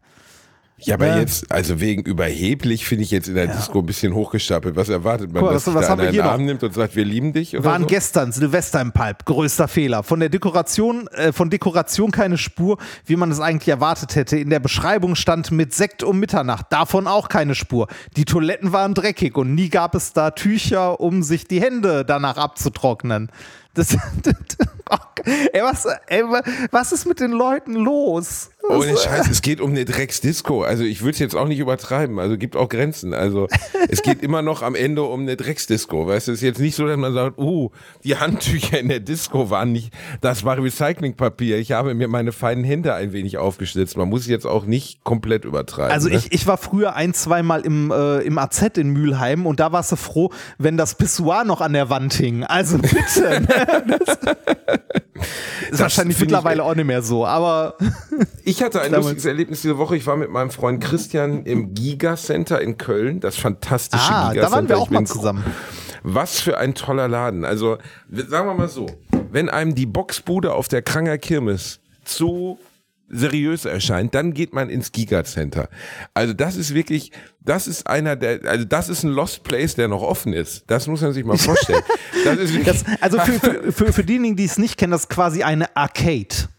Ja, aber ja. jetzt, also wegen überheblich finde ich jetzt in der ja. Disco ein bisschen hochgestapelt. Was erwartet man, Guck, dass was, was da einen Arm nimmt und sagt, wir lieben dich? Oder Waren so? gestern Silvester im Pipe, größter Fehler. Von der Dekoration, äh, von Dekoration keine Spur, wie man es eigentlich erwartet hätte. In der Beschreibung stand mit Sekt um Mitternacht, davon auch keine Spur. Die Toiletten waren dreckig und nie gab es da Tücher, um sich die Hände danach abzutrocknen. Das, ey, was, ey, was ist mit den Leuten los? Ohne Scheiß, es geht um eine Drecksdisco. Also ich würde es jetzt auch nicht übertreiben. Also gibt auch Grenzen. Also es geht immer noch am Ende um eine Drecksdisco. Weißt du, es ist jetzt nicht so, dass man sagt, uh, die Handtücher in der Disco waren nicht, das war Recyclingpapier. Ich habe mir meine feinen Hände ein wenig aufgeschnitzt. Man muss jetzt auch nicht komplett übertreiben. Also ne? ich, ich war früher ein, zweimal im, äh, im AZ in Mülheim und da warst du froh, wenn das Pissoir noch an der Wand hing. Also bitte. Ne? das ist wahrscheinlich mittlerweile auch nicht mehr so, aber Ich hatte ein lustiges Erlebnis diese Woche. Ich war mit meinem Freund Christian im Giga Center in Köln, das fantastische ah, Giga Center. da waren wir auch mal zusammen. Was für ein toller Laden. Also, sagen wir mal so, wenn einem die Boxbude auf der Kranger Kirmes zu seriös erscheint, dann geht man ins Giga Center. Also das ist wirklich, das ist einer der, also das ist ein Lost Place, der noch offen ist. Das muss man sich mal vorstellen. Das ist wirklich, Das, also für, für, für, für diejenigen, die es nicht kennen, das ist quasi eine Arcade.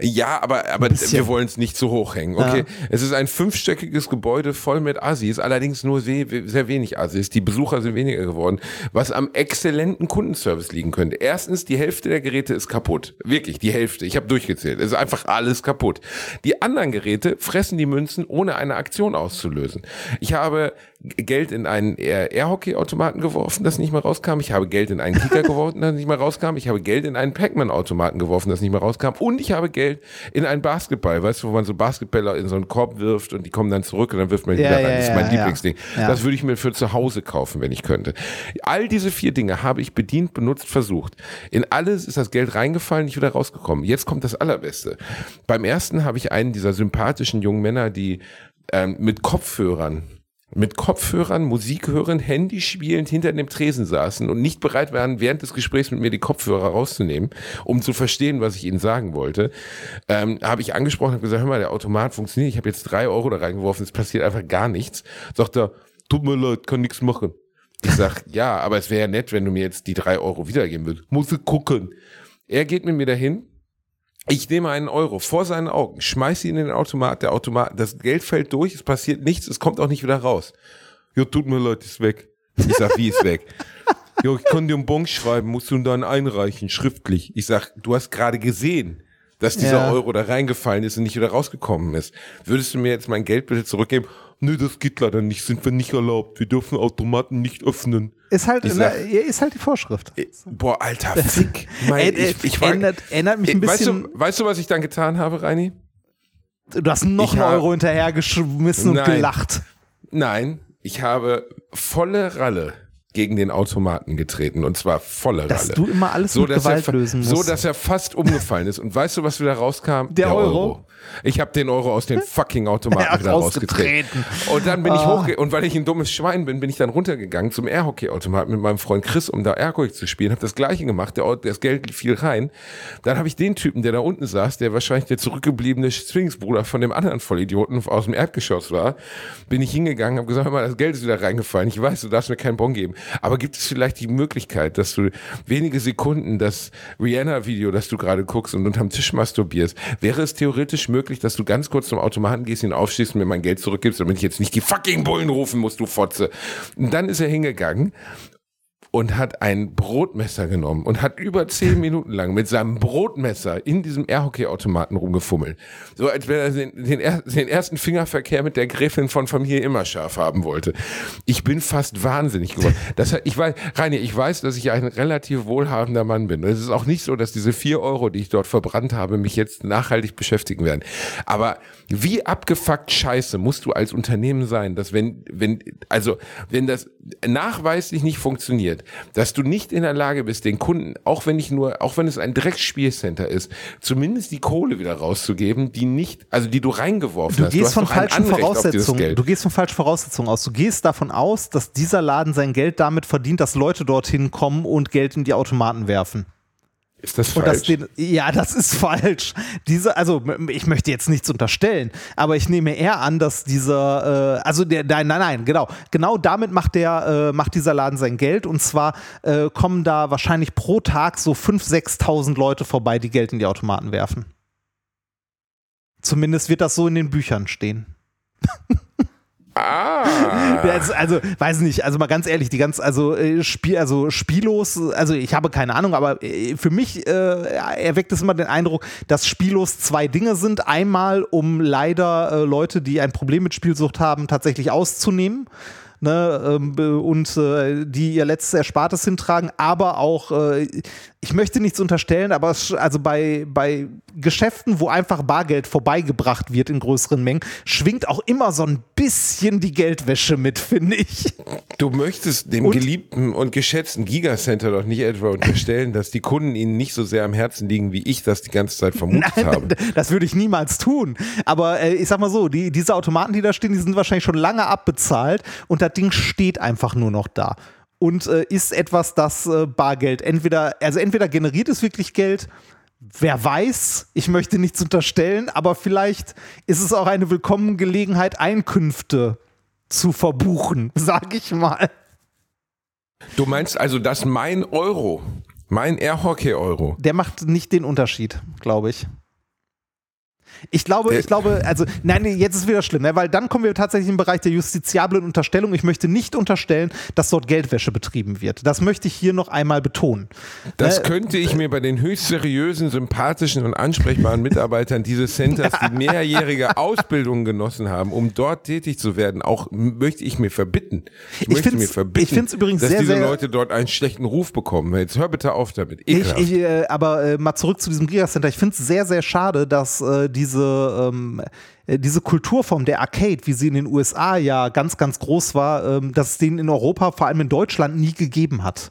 Ja, aber, aber wir wollen es nicht zu hoch hängen. Okay, es ist ein fünfstöckiges Gebäude voll mit Assis, allerdings nur sehr, sehr wenig Assis. Die Besucher sind weniger geworden, was am exzellenten Kundenservice liegen könnte. Erstens, die Hälfte der Geräte ist kaputt. Wirklich, die Hälfte. Ich habe durchgezählt. Es ist einfach alles kaputt. Die anderen Geräte fressen die Münzen, ohne eine Aktion auszulösen. Ich habe Geld in einen Air- Airhockey-Automaten geworfen, das nicht mehr rauskam. Ich habe Geld in einen Kicker geworfen, das nicht mehr rauskam. Ich habe Geld in einen Pac-Man-Automaten geworfen, das nicht mehr rauskam. Und ich habe Geld in einen Basketball, weißt du, wo man so Basketballer in so einen Korb wirft und die kommen dann zurück und dann wirft man die Ja, wieder ja, rein. Das ist mein ja. Lieblingsding. Das würde ich mir für zu Hause kaufen, wenn ich könnte. All diese vier Dinge habe ich bedient, benutzt, versucht. In alles ist das Geld reingefallen, nicht wieder rausgekommen. Jetzt kommt das Allerbeste. Beim ersten habe ich einen dieser sympathischen jungen Männer, die ähm, mit Kopfhörern mit Kopfhörern, Musik hören, Handy spielend hinter dem Tresen saßen und nicht bereit waren, während des Gesprächs mit mir die Kopfhörer rauszunehmen, um zu verstehen, was ich ihnen sagen wollte, ähm, habe ich angesprochen, habe gesagt, hör mal, der Automat funktioniert, ich habe jetzt drei Euro da reingeworfen, es passiert einfach gar nichts. Sagt er, tut mir leid, kann nichts machen. Ich sag, ja, aber es wäre ja nett, wenn du mir jetzt die drei Euro wiedergeben würdest. Muss gucken. Er geht mit mir dahin, ich nehme einen Euro vor seinen Augen, schmeiße ihn in den Automat, der Automat, das Geld fällt durch, es passiert nichts, es kommt auch nicht wieder raus. Ja, tut mir leid, ist weg. Ich sag, wie ist weg? Ja, ich kann dir einen Bon schreiben, musst du ihn dann einreichen, schriftlich. Ich sag, du hast gerade gesehen, dass dieser Ja. Euro da reingefallen ist und nicht wieder rausgekommen ist. Würdest du mir jetzt mein Geld bitte zurückgeben? Nö, das geht leider nicht, sind wir nicht erlaubt. Wir dürfen Automaten nicht öffnen. Ist halt, Ich sag- na, ist halt die Vorschrift. Boah, alter Fick. Mein, Äh, äh, ich, ich war, ändert, ändert mich ein weißt, bisschen. du, weißt du, was ich dann getan habe, Reini? Du hast noch Ich einen hab- Euro hinterhergeschmissen und Nein. gelacht. Nein, ich habe volle Ralle gegen den Automaten getreten und zwar volle Dass Ralle. du immer alles mit dass Gewalt er, lösen So, musst. dass er fast umgefallen ist. Und weißt du, was wieder rauskam? Der Euro? Ich habe den Euro aus den fucking Automaten wieder rausgetreten. rausgetreten. Und dann bin ich Ah. hochge und weil ich ein dummes Schwein bin, bin ich dann runtergegangen zum Airhockey-Automaten mit meinem Freund Chris, um da Airhockey zu spielen. Habe das gleiche gemacht. Der, das Geld fiel rein. Dann habe ich den Typen, der da unten saß, der wahrscheinlich der zurückgebliebene Zwillingsbruder von dem anderen Vollidioten aus dem Erdgeschoss war, bin ich hingegangen, habe gesagt, hör mal, das Geld ist wieder reingefallen. Ich weiß, du darfst mir keinen Bon geben. Aber gibt es vielleicht die Möglichkeit, dass du wenige Sekunden das Rihanna-Video, das du gerade guckst und unterm Tisch masturbierst, wäre es theoretisch möglich, dass du ganz kurz zum Automaten gehst, ihn aufstehst und mir mein Geld zurückgibst, damit ich jetzt nicht die fucking Bullen rufen muss, du Fotze. Und dann ist er hingegangen und hat ein Brotmesser genommen und hat über zehn Minuten lang mit seinem Brotmesser in diesem Airhockey-Automaten rumgefummelt. So als wenn er den, den, er- den ersten Fingerverkehr mit der Gräfin von Familie immer scharf haben wollte. Ich bin fast wahnsinnig geworden. Das ich weiß, Rainer, ich weiß, dass ich ein relativ wohlhabender Mann bin. Es ist auch nicht so, dass diese vier Euro, die ich dort verbrannt habe, mich jetzt nachhaltig beschäftigen werden. Aber wie abgefuckt scheiße musst du als Unternehmen sein, dass wenn, wenn, also, wenn das nachweislich nicht funktioniert, dass du nicht in der Lage bist, den Kunden, auch wenn ich nur, auch wenn es ein Drecksspielcenter ist, zumindest die Kohle wieder rauszugeben, die nicht, also die du reingeworfen Du hast. gehst hast von falschen Voraussetzungen. Du gehst von falschen Voraussetzungen aus. Du gehst davon aus, dass dieser Laden sein Geld damit verdient, dass Leute dorthin kommen und Geld in die Automaten werfen. Ist das Und das falsch? den, ja, das ist falsch. Diese, also ich möchte jetzt nichts unterstellen, aber ich nehme eher an, dass dieser, äh, also der, nein, nein, nein, genau, genau damit macht der, äh, macht dieser Laden sein Geld und zwar äh, kommen da wahrscheinlich pro Tag so 5.000, 6.000 Leute vorbei, die Geld in die Automaten werfen. Zumindest wird das so in den Büchern stehen. Ah. Also, weiß nicht, also mal ganz ehrlich, die ganz, also äh, Spiel, also Spielos, also ich habe keine Ahnung, aber äh, für mich äh, erweckt es immer den Eindruck, dass Spielos zwei Dinge sind. Einmal, um leider äh, Leute, die ein Problem mit Spielsucht haben, tatsächlich auszunehmen ne, ähm, und äh, die ihr letztes Erspartes hintragen, aber auch, äh, ich möchte nichts unterstellen, aber es, also bei, bei Geschäften, wo einfach Bargeld vorbeigebracht wird in größeren Mengen, schwingt auch immer so ein bisschen die Geldwäsche mit, finde ich. Du möchtest dem Und- geliebten und geschätzten Gigacenter doch nicht etwa unterstellen, dass die Kunden ihnen nicht so sehr am Herzen liegen, wie ich das die ganze Zeit vermutet habe. Das würde ich niemals tun. Aber äh, ich sag mal so, die, diese Automaten, die da stehen, die sind wahrscheinlich schon lange abbezahlt und das Ding steht einfach nur noch da. Und äh, ist etwas, das äh, Bargeld entweder, also entweder generiert es wirklich Geld, wer weiß, ich möchte nichts unterstellen, aber vielleicht ist es auch eine willkommene Gelegenheit, Einkünfte zu verbuchen, sag ich mal. Du meinst also, dass mein Euro, mein Air Hockey Euro, Der macht nicht den Unterschied, glaube ich. Ich glaube, Der- ich glaube, also, nein, jetzt ist wieder schlimm, ne? weil dann kommen wir tatsächlich im Bereich der justiziablen Unterstellung. Ich möchte nicht unterstellen, dass dort Geldwäsche betrieben wird. Das möchte ich hier noch einmal betonen. das Äh, könnte ich mir bei den höchst seriösen, sympathischen und ansprechbaren Mitarbeitern dieses Centers, die mehrjährige Ausbildung genossen haben, um dort tätig zu werden, auch möchte ich mir verbitten. Ich, möchte find's- mir verbitten, ich find's übrigens dass sehr, diese sehr- Leute dort einen schlechten Ruf bekommen. Jetzt hör bitte auf damit. Ich, ich, äh, aber äh, mal zurück zu diesem Gigacenter. Ich finde es sehr, sehr schade, dass äh, diese, ähm, äh, diese Kulturform der Arcade, wie sie in den USA ja ganz, ganz groß war, ähm, dass es den in Europa, vor allem in Deutschland, nie gegeben hat.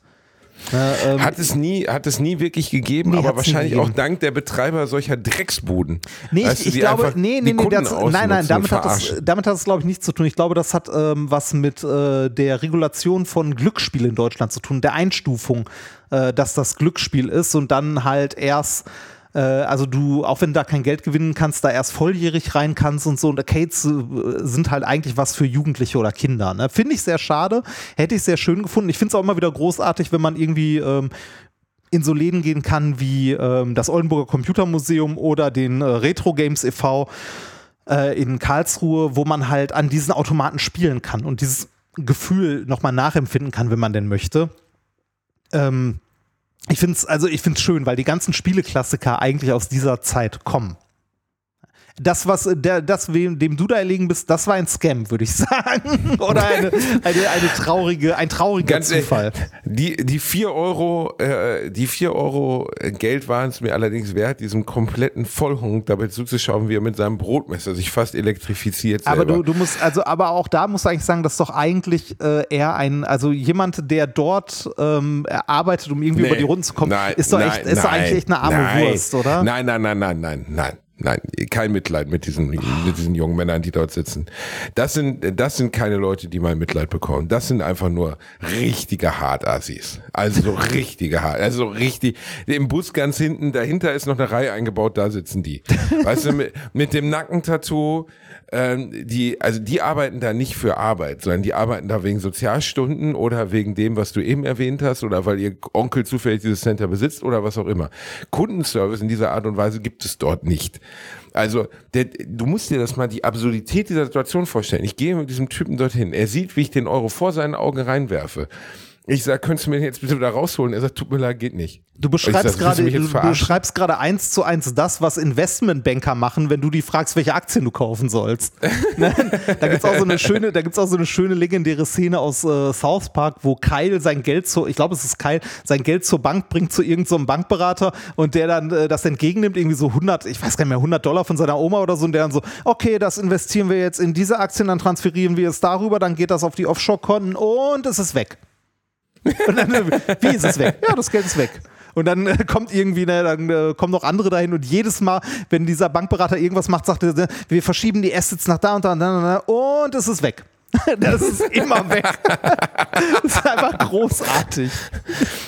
Äh, ähm, Hat es nie, hat es nie wirklich gegeben, Nee, aber wahrscheinlich auch gegeben. dank der Betreiber solcher Drecksbuden. Nee, Weißt ich, ich glaube, nee, nee, nee, das, nein, nein, damit hat, das, damit hat das, glaube ich, nichts zu tun. Ich glaube, das hat ähm, was mit äh, der Regulation von Glücksspiel in Deutschland zu tun, der Einstufung, äh, dass das Glücksspiel ist und dann halt erst äh, also du, auch wenn du da kein Geld gewinnen kannst, da erst volljährig rein kannst und so. Und Arcades äh, sind halt eigentlich was für Jugendliche oder Kinder. Ne? Finde ich sehr schade. Hätte ich sehr schön gefunden. Ich finde es auch immer wieder großartig, wenn man irgendwie ähm, in so Läden gehen kann wie ähm, das Oldenburger Computermuseum oder den äh, Retro Games e.V. Äh, in Karlsruhe, wo man halt an diesen Automaten spielen kann und dieses Gefühl nochmal nachempfinden kann, wenn man denn möchte. Ähm, ich finde es also ich find's schön, weil die ganzen Spieleklassiker eigentlich aus dieser Zeit kommen. Das, was äh, der, das, wem, dem du da erlegen bist, das war ein Scam, würde ich sagen. Oder eine, eine, eine traurige, ein trauriger Ganz Zufall. Die, die 4 Euro, äh, die 4 Euro Geld waren es mir allerdings wert, diesem kompletten Vollhunk dabei zuzuschauen, wie er mit seinem Brotmesser sich fast elektrifiziert. Aber du, du musst, also, aber auch da musst du eigentlich sagen, das ist doch eigentlich äh, eher ein, also jemand, der dort ähm, arbeitet, um irgendwie Nee. über die Runden zu kommen, Nein, ist doch, nein, echt, ist doch nein, eigentlich echt eine arme Wurst, oder? Nein, nein, nein, nein, nein, nein. Nein, kein Mitleid mit diesen, mit diesen jungen Männern, die dort sitzen. Das sind, das sind keine Leute, die mein Mitleid bekommen. Das sind einfach nur richtige Hartassis. Also so richtige Hart, also so richtig. Im Bus ganz hinten, dahinter ist noch eine Reihe eingebaut, da sitzen die. Weißt du, mit, mit dem Nackentattoo, ähm, die, also die arbeiten da nicht für Arbeit, sondern die arbeiten da wegen Sozialstunden oder wegen dem, was du eben erwähnt hast, oder weil ihr Onkel zufällig dieses Center besitzt oder was auch immer. Kundenservice in dieser Art und Weise gibt es dort nicht. Also, der, du musst dir das mal die Absurdität dieser Situation vorstellen. Ich gehe mit diesem Typen dorthin. Er sieht, wie ich den Euro vor seinen Augen reinwerfe. Ich sag, könntest du mir jetzt bitte wieder rausholen? Er sagt, tut mir leid, geht nicht. Du beschreibst gerade, du beschreibst gerade eins zu eins das, was Investmentbanker machen, wenn du die fragst, welche Aktien du kaufen sollst. Ne? da gibt's auch so eine schöne, da gibt's auch so eine schöne legendäre Szene aus äh, South Park, wo Kyle sein Geld zur, ich glaube, es ist Kyle, sein Geld zur Bank bringt zu irgendeinem so Bankberater und der dann äh, das entgegennimmt, irgendwie so 100, ich weiß gar nicht mehr, 100 Dollar von seiner Oma oder so und der dann so, okay, das investieren wir jetzt in diese Aktien, dann transferieren wir es darüber, dann geht das auf die Offshore-Konten und es ist weg. Und dann, äh, wie ist es weg? Ja, das Geld ist weg. Und dann äh, kommt irgendwie, ne, dann äh, kommen noch andere dahin und jedes Mal, wenn dieser Bankberater irgendwas macht, sagt er, wir verschieben die Assets nach da und da und da und da und es ist weg. das ist immer weg. das ist einfach großartig.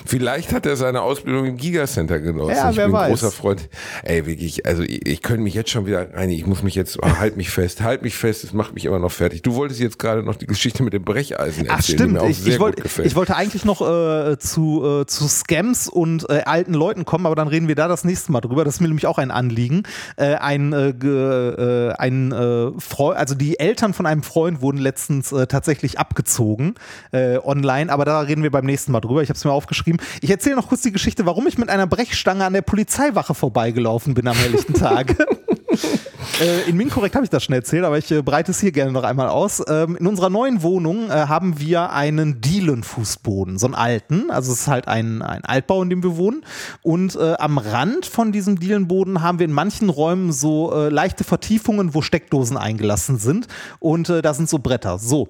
Vielleicht hat er seine Ausbildung im Gigacenter genossen. Ja, ich wer bin ein weiß. großer Freund. Ey, wirklich, also ich, ich könnte mich jetzt schon wieder rein, ich muss mich jetzt, oh, halt mich fest, halt mich fest, es macht mich immer noch fertig. Du wolltest jetzt gerade noch die Geschichte mit dem Brecheisen Ach erzählen, die stimmt, mir auch ich, sehr ich, wollt, ich wollte eigentlich noch äh, zu, äh, zu Scams und äh, alten Leuten kommen, aber dann reden wir da das nächste Mal drüber. Das ist mir nämlich auch ein Anliegen. Äh, ein äh, äh, ein Freund, also die Eltern von einem Freund wurden letztens äh, tatsächlich abgezogen äh, online, aber da reden wir beim nächsten Mal drüber. Ich habe es mir aufgeschrieben. Ich erzähle noch kurz die Geschichte, warum ich mit einer Brechstange an der Polizeiwache vorbeigelaufen bin am helllichten Tag. Äh, in Minkorrekt habe ich das schon erzählt, aber ich äh, breite es hier gerne noch einmal aus. Ähm, in unserer neuen Wohnung äh, haben wir einen Dielenfußboden, so einen alten. Also es ist halt ein, ein Altbau, in dem wir wohnen. Und äh, am Rand von diesem Dielenboden haben wir in manchen Räumen so äh, leichte Vertiefungen, wo Steckdosen eingelassen sind. Und da sind so Bretter. So.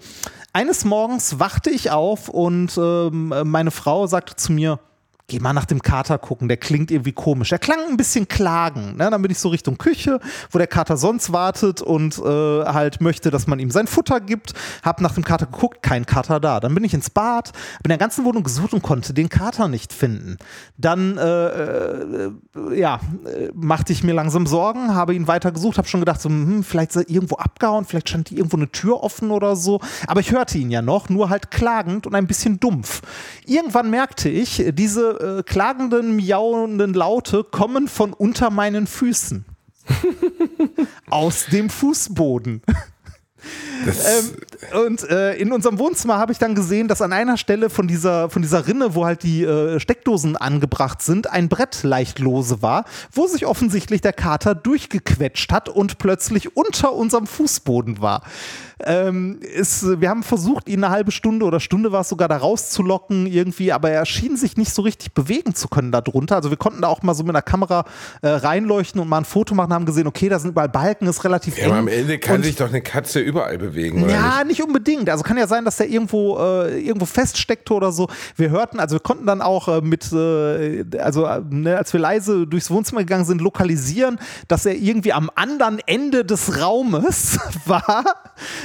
Eines Morgens wachte ich auf und ähm, meine Frau sagte zu mir, Geh mal nach dem Kater gucken, der klingt irgendwie komisch. Er klang ein bisschen klagen. Ne? Dann bin ich so Richtung Küche, wo der Kater sonst wartet und äh, halt möchte, dass man ihm sein Futter gibt. Hab nach dem Kater geguckt, kein Kater da. Dann bin ich ins Bad, bin in der ganzen Wohnung gesucht und konnte den Kater nicht finden. Dann äh, äh, ja, machte ich mir langsam Sorgen, habe ihn weiter gesucht, habe schon gedacht, so, hm, vielleicht ist er irgendwo abgehauen, vielleicht stand irgendwo eine Tür offen oder so. Aber ich hörte ihn ja noch, nur halt klagend und ein bisschen dumpf. Irgendwann merkte ich, diese äh, klagenden, miauenden Laute kommen von unter meinen Füßen. Aus dem Fußboden. Ähm, und äh, in unserem Wohnzimmer habe ich dann gesehen, dass an einer Stelle von dieser, von dieser Rinne, wo halt die äh, Steckdosen angebracht sind, ein Brett leicht lose war, wo sich offensichtlich der Kater durchgequetscht hat und plötzlich unter unserem Fußboden war. Ähm, ist, wir haben versucht, ihn eine halbe Stunde oder Stunde war es sogar da rauszulocken irgendwie, aber er schien sich nicht so richtig bewegen zu können darunter. Also wir konnten da auch mal so mit einer Kamera äh, reinleuchten und mal ein Foto machen, haben gesehen, okay, da sind überall Balken, ist relativ ja, eng. aber am Ende kann Und- sich doch eine Katze überall bewegen, oder ja, nicht? nicht? unbedingt. Also kann ja sein, dass der irgendwo, äh, irgendwo feststeckte oder so. Wir hörten, also wir konnten dann auch äh, mit, äh, also äh, ne, als wir leise durchs Wohnzimmer gegangen sind, lokalisieren, dass er irgendwie am anderen Ende des Raumes war,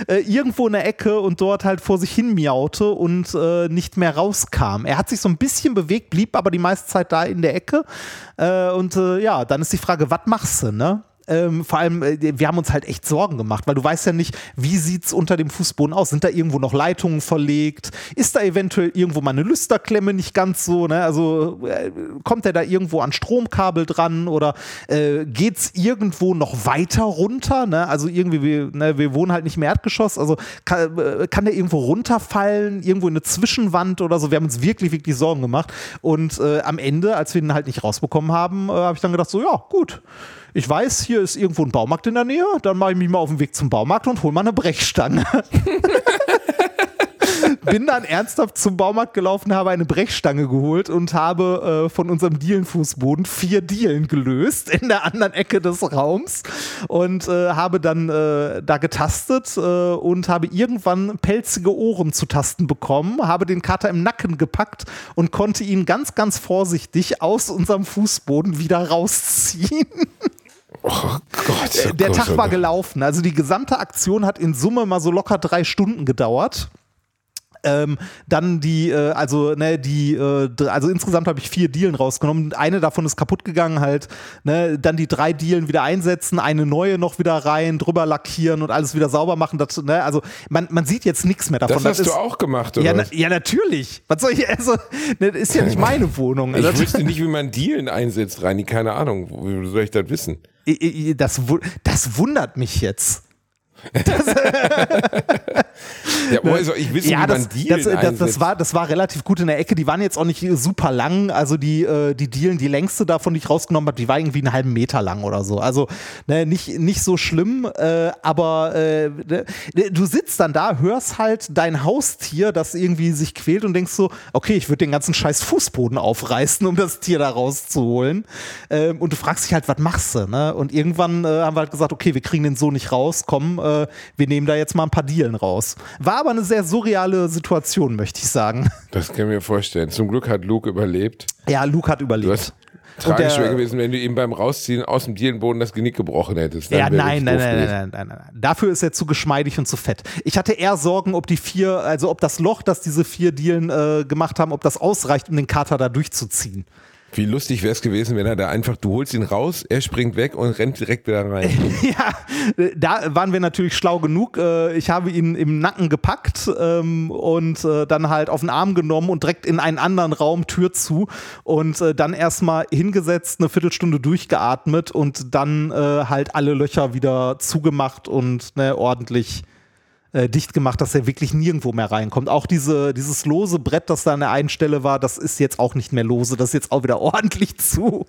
äh, irgendwo in der Ecke und dort halt vor sich hin miaute und äh, nicht mehr rauskam. Er hat sich so ein bisschen bewegt, blieb aber die meiste Zeit da in der Ecke. Äh, und äh, ja, dann ist die Frage, was machst du, ne? Ähm, vor allem, äh, wir haben uns halt echt Sorgen gemacht, weil du weißt ja nicht, wie sieht's unter dem Fußboden aus? Sind da irgendwo noch Leitungen verlegt? Ist da eventuell irgendwo mal eine Lüsterklemme nicht ganz so? Ne? Also äh, kommt der da irgendwo an Stromkabel dran oder äh, geht's irgendwo noch weiter runter? Ne? Also irgendwie, wir, ne, wir wohnen halt nicht im Erdgeschoss, also kann, äh, kann der irgendwo runterfallen, irgendwo in eine Zwischenwand oder so? Wir haben uns wirklich, wirklich Sorgen gemacht und äh, am Ende, als wir ihn halt nicht rausbekommen haben, äh, habe ich dann gedacht, so ja, gut. Ich weiß, hier ist irgendwo ein Baumarkt in der Nähe, dann mache ich mich mal auf den Weg zum Baumarkt und hole mal eine Brechstange. Bin dann ernsthaft zum Baumarkt gelaufen, habe eine Brechstange geholt und habe äh, von unserem Dielenfußboden vier Dielen gelöst in der anderen Ecke des Raums und äh, habe dann äh, da getastet äh, und habe irgendwann pelzige Ohren zu tasten bekommen, habe den Kater im Nacken gepackt und konnte ihn ganz, ganz vorsichtig aus unserem Fußboden wieder rausziehen. Oh Gott. Oh Der Gott, Tag oh war gelaufen. Also die gesamte Aktion hat in Summe mal so locker drei Stunden gedauert. Ähm, dann die, äh, also ne, die, äh, also insgesamt habe ich vier Dielen rausgenommen. Eine davon ist kaputt gegangen, halt. Ne, dann die drei Dielen wieder einsetzen, eine neue noch wieder rein, drüber lackieren und alles wieder sauber machen. Das, ne, also man, man sieht jetzt nichts mehr davon. Das hast ist, du auch gemacht, oder? ja, na, ja, natürlich. Was soll ich, also, ne, das ist ja nicht meine Wohnung. ich Also, wüsste nicht, wie man Dielen einsetzt, Reini. Keine Ahnung. Wie soll ich das wissen? Das, das wundert mich jetzt. Ja, woher soll ich wissen, ja, wie das, man Dielen das, das, das, war, das war relativ gut in der Ecke. Die waren jetzt auch nicht super lang. Also die, äh, die Dielen, die längste davon, die ich rausgenommen habe, die war irgendwie einen halben Meter lang oder so. Also ne, nicht, nicht so schlimm, äh, aber äh, ne, du sitzt dann da, hörst halt dein Haustier, das irgendwie sich quält und denkst so, okay, ich würde den ganzen scheiß Fußboden aufreißen, um das Tier da rauszuholen. Ähm, und du fragst dich halt, was machst du? Ne? Und irgendwann äh, haben wir halt gesagt, okay, wir kriegen den so nicht raus, komm, äh, wir nehmen da jetzt mal ein paar Dielen raus. War aber eine sehr surreale Situation, möchte ich sagen. Das kann ich mir vorstellen. Zum Glück hat Luke überlebt. Ja, Luke hat Du überlebt. hast, Tragisch wäre gewesen, wenn du ihm beim Rausziehen aus dem Dielenboden das Genick gebrochen hättest. Dann Ja, nein, nein, nein, nein, nein, nein. Dafür ist er zu geschmeidig und zu fett. Ich hatte eher Sorgen, ob die vier, also ob das Loch, das diese vier Dielen äh, gemacht haben, ob das ausreicht, um den Kater da durchzuziehen. Wie lustig wäre es gewesen, wenn er da einfach, du holst ihn raus, er springt weg und rennt direkt wieder rein. ja, da waren wir natürlich schlau genug. Äh, Ich habe ihn im Nacken gepackt ähm, und äh, dann halt auf den Arm genommen und direkt in einen anderen Raum Tür zu und äh, dann erstmal hingesetzt, eine Viertelstunde durchgeatmet und dann halt alle Löcher wieder zugemacht und ne, ordentlich äh, dicht gemacht, dass er wirklich nirgendwo mehr reinkommt. Auch diese, dieses lose Brett, das da an der einen Stelle war, das ist jetzt auch nicht mehr lose, das ist jetzt auch wieder ordentlich zu.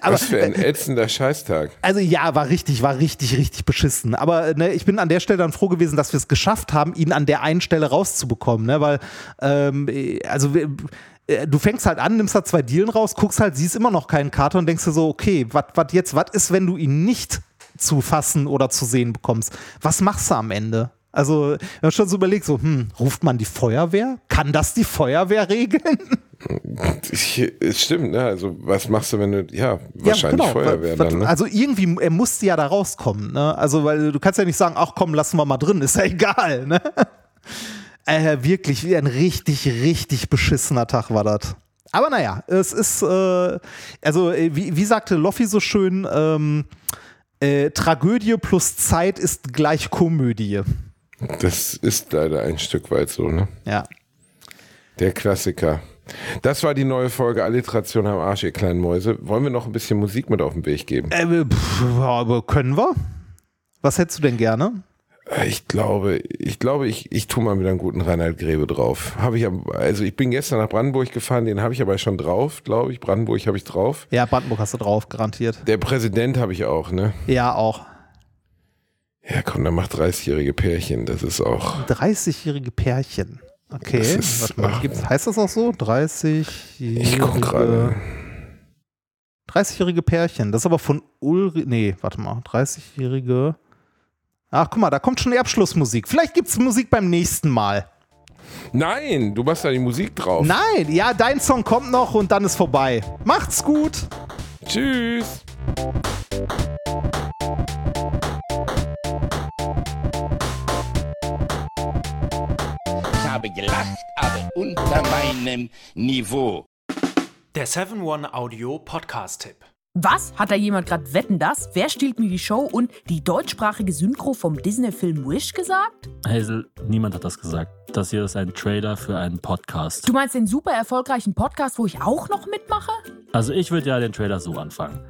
Aber Was für ein ätzender Scheißtag. also ja, war richtig, war richtig, richtig beschissen. Aber ne, ich bin an der Stelle dann froh gewesen, dass wir es geschafft haben, ihn an der einen Stelle rauszubekommen, ne? Weil, ähm, äh, also äh, du fängst halt an, nimmst da zwei Dielen raus, guckst halt, siehst immer noch keinen Kater und denkst dir so, okay, was jetzt, was ist, wenn du ihn nicht zu fassen oder zu sehen bekommst? Was machst du am Ende? Also, wenn man schon so überlegt, so, hm, ruft man die Feuerwehr? Kann das die Feuerwehr regeln? Ich, es stimmt, ne? Also, was machst du, wenn du, ja, wahrscheinlich Ja, genau. Feuerwehr dann, ne? Also irgendwie, er musste ja da rauskommen, ne? Also, weil du kannst ja nicht sagen, ach komm, lassen wir mal drin, ist ja egal, ne? Äh, wirklich, wie ein richtig, richtig beschissener Tag war das. Aber naja, es ist, äh, also äh, wie, wie sagte Loffi so schön, ähm, äh, Tragödie plus Zeit ist gleich Komödie. Das ist leider ein Stück weit so, ne? Ja. Der Klassiker. Das war die neue Folge Alliteration am Arsch, ihr kleinen Mäuse. Wollen wir noch ein bisschen Musik mit auf den Weg geben? Äh, pff, aber können wir? Was hättest du denn gerne? Ich glaube, ich glaube, ich, ich tue mal wieder einen guten Reinhard Grebe drauf. Habe ich also ich bin gestern nach Brandenburg gefahren, den habe ich aber schon drauf, glaube ich. Brandenburg habe ich drauf. Ja, Brandenburg hast du drauf, garantiert. Der Präsident habe ich auch, ne? Ja, auch. Ja, komm, der macht 30-jährige Pärchen. Das ist auch. 30-jährige Pärchen. Okay, Das ist- warte mal, gibt's, heißt das auch so? 30-jährige. Ich guck gerade. 30-jährige Pärchen. Das ist aber von Ulrich. Nee, warte mal. 30-jährige. Ach, guck mal, da kommt schon die Abschlussmusik. Vielleicht gibt's Musik beim nächsten Mal. Nein, du machst da die Musik drauf. Nein, ja, dein Song kommt noch und dann ist vorbei. Macht's gut. Tschüss. Habe gelacht, aber unter meinem Niveau. Der 7-One Audio Podcast-Tipp. Was? Hat da jemand gerade Wetten das? Wer stiehlt mir die Show und die deutschsprachige Synchro vom Disney-Film Wish gesagt? Hazel, niemand hat das gesagt. Das hier ist ein Trailer für einen Podcast. Du meinst den super erfolgreichen Podcast, wo ich auch noch mitmache? Also ich würde ja den Trailer so anfangen.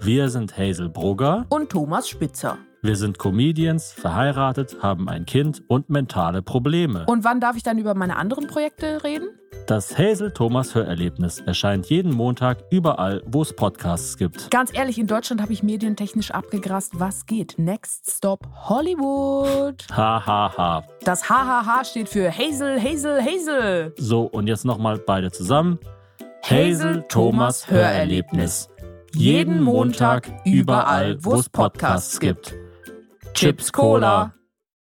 Wir sind Hazel Brugger, Und Thomas Spitzer. Wir sind Comedians, verheiratet, haben ein Kind und mentale Probleme. Und wann darf ich dann über meine anderen Projekte reden? Das Hazel Thomas Hörerlebnis erscheint jeden Montag überall, wo es Podcasts gibt. Ganz ehrlich, in Deutschland habe ich medientechnisch abgegrast. Was geht? Next Stop Hollywood. Ha ha ha. Das HHH steht für Hazel, Hazel, Hazel. So, und jetzt nochmal beide zusammen. Hazel Thomas Hörerlebnis. Jeden Montag überall, wo es Podcasts gibt. Chips Cola.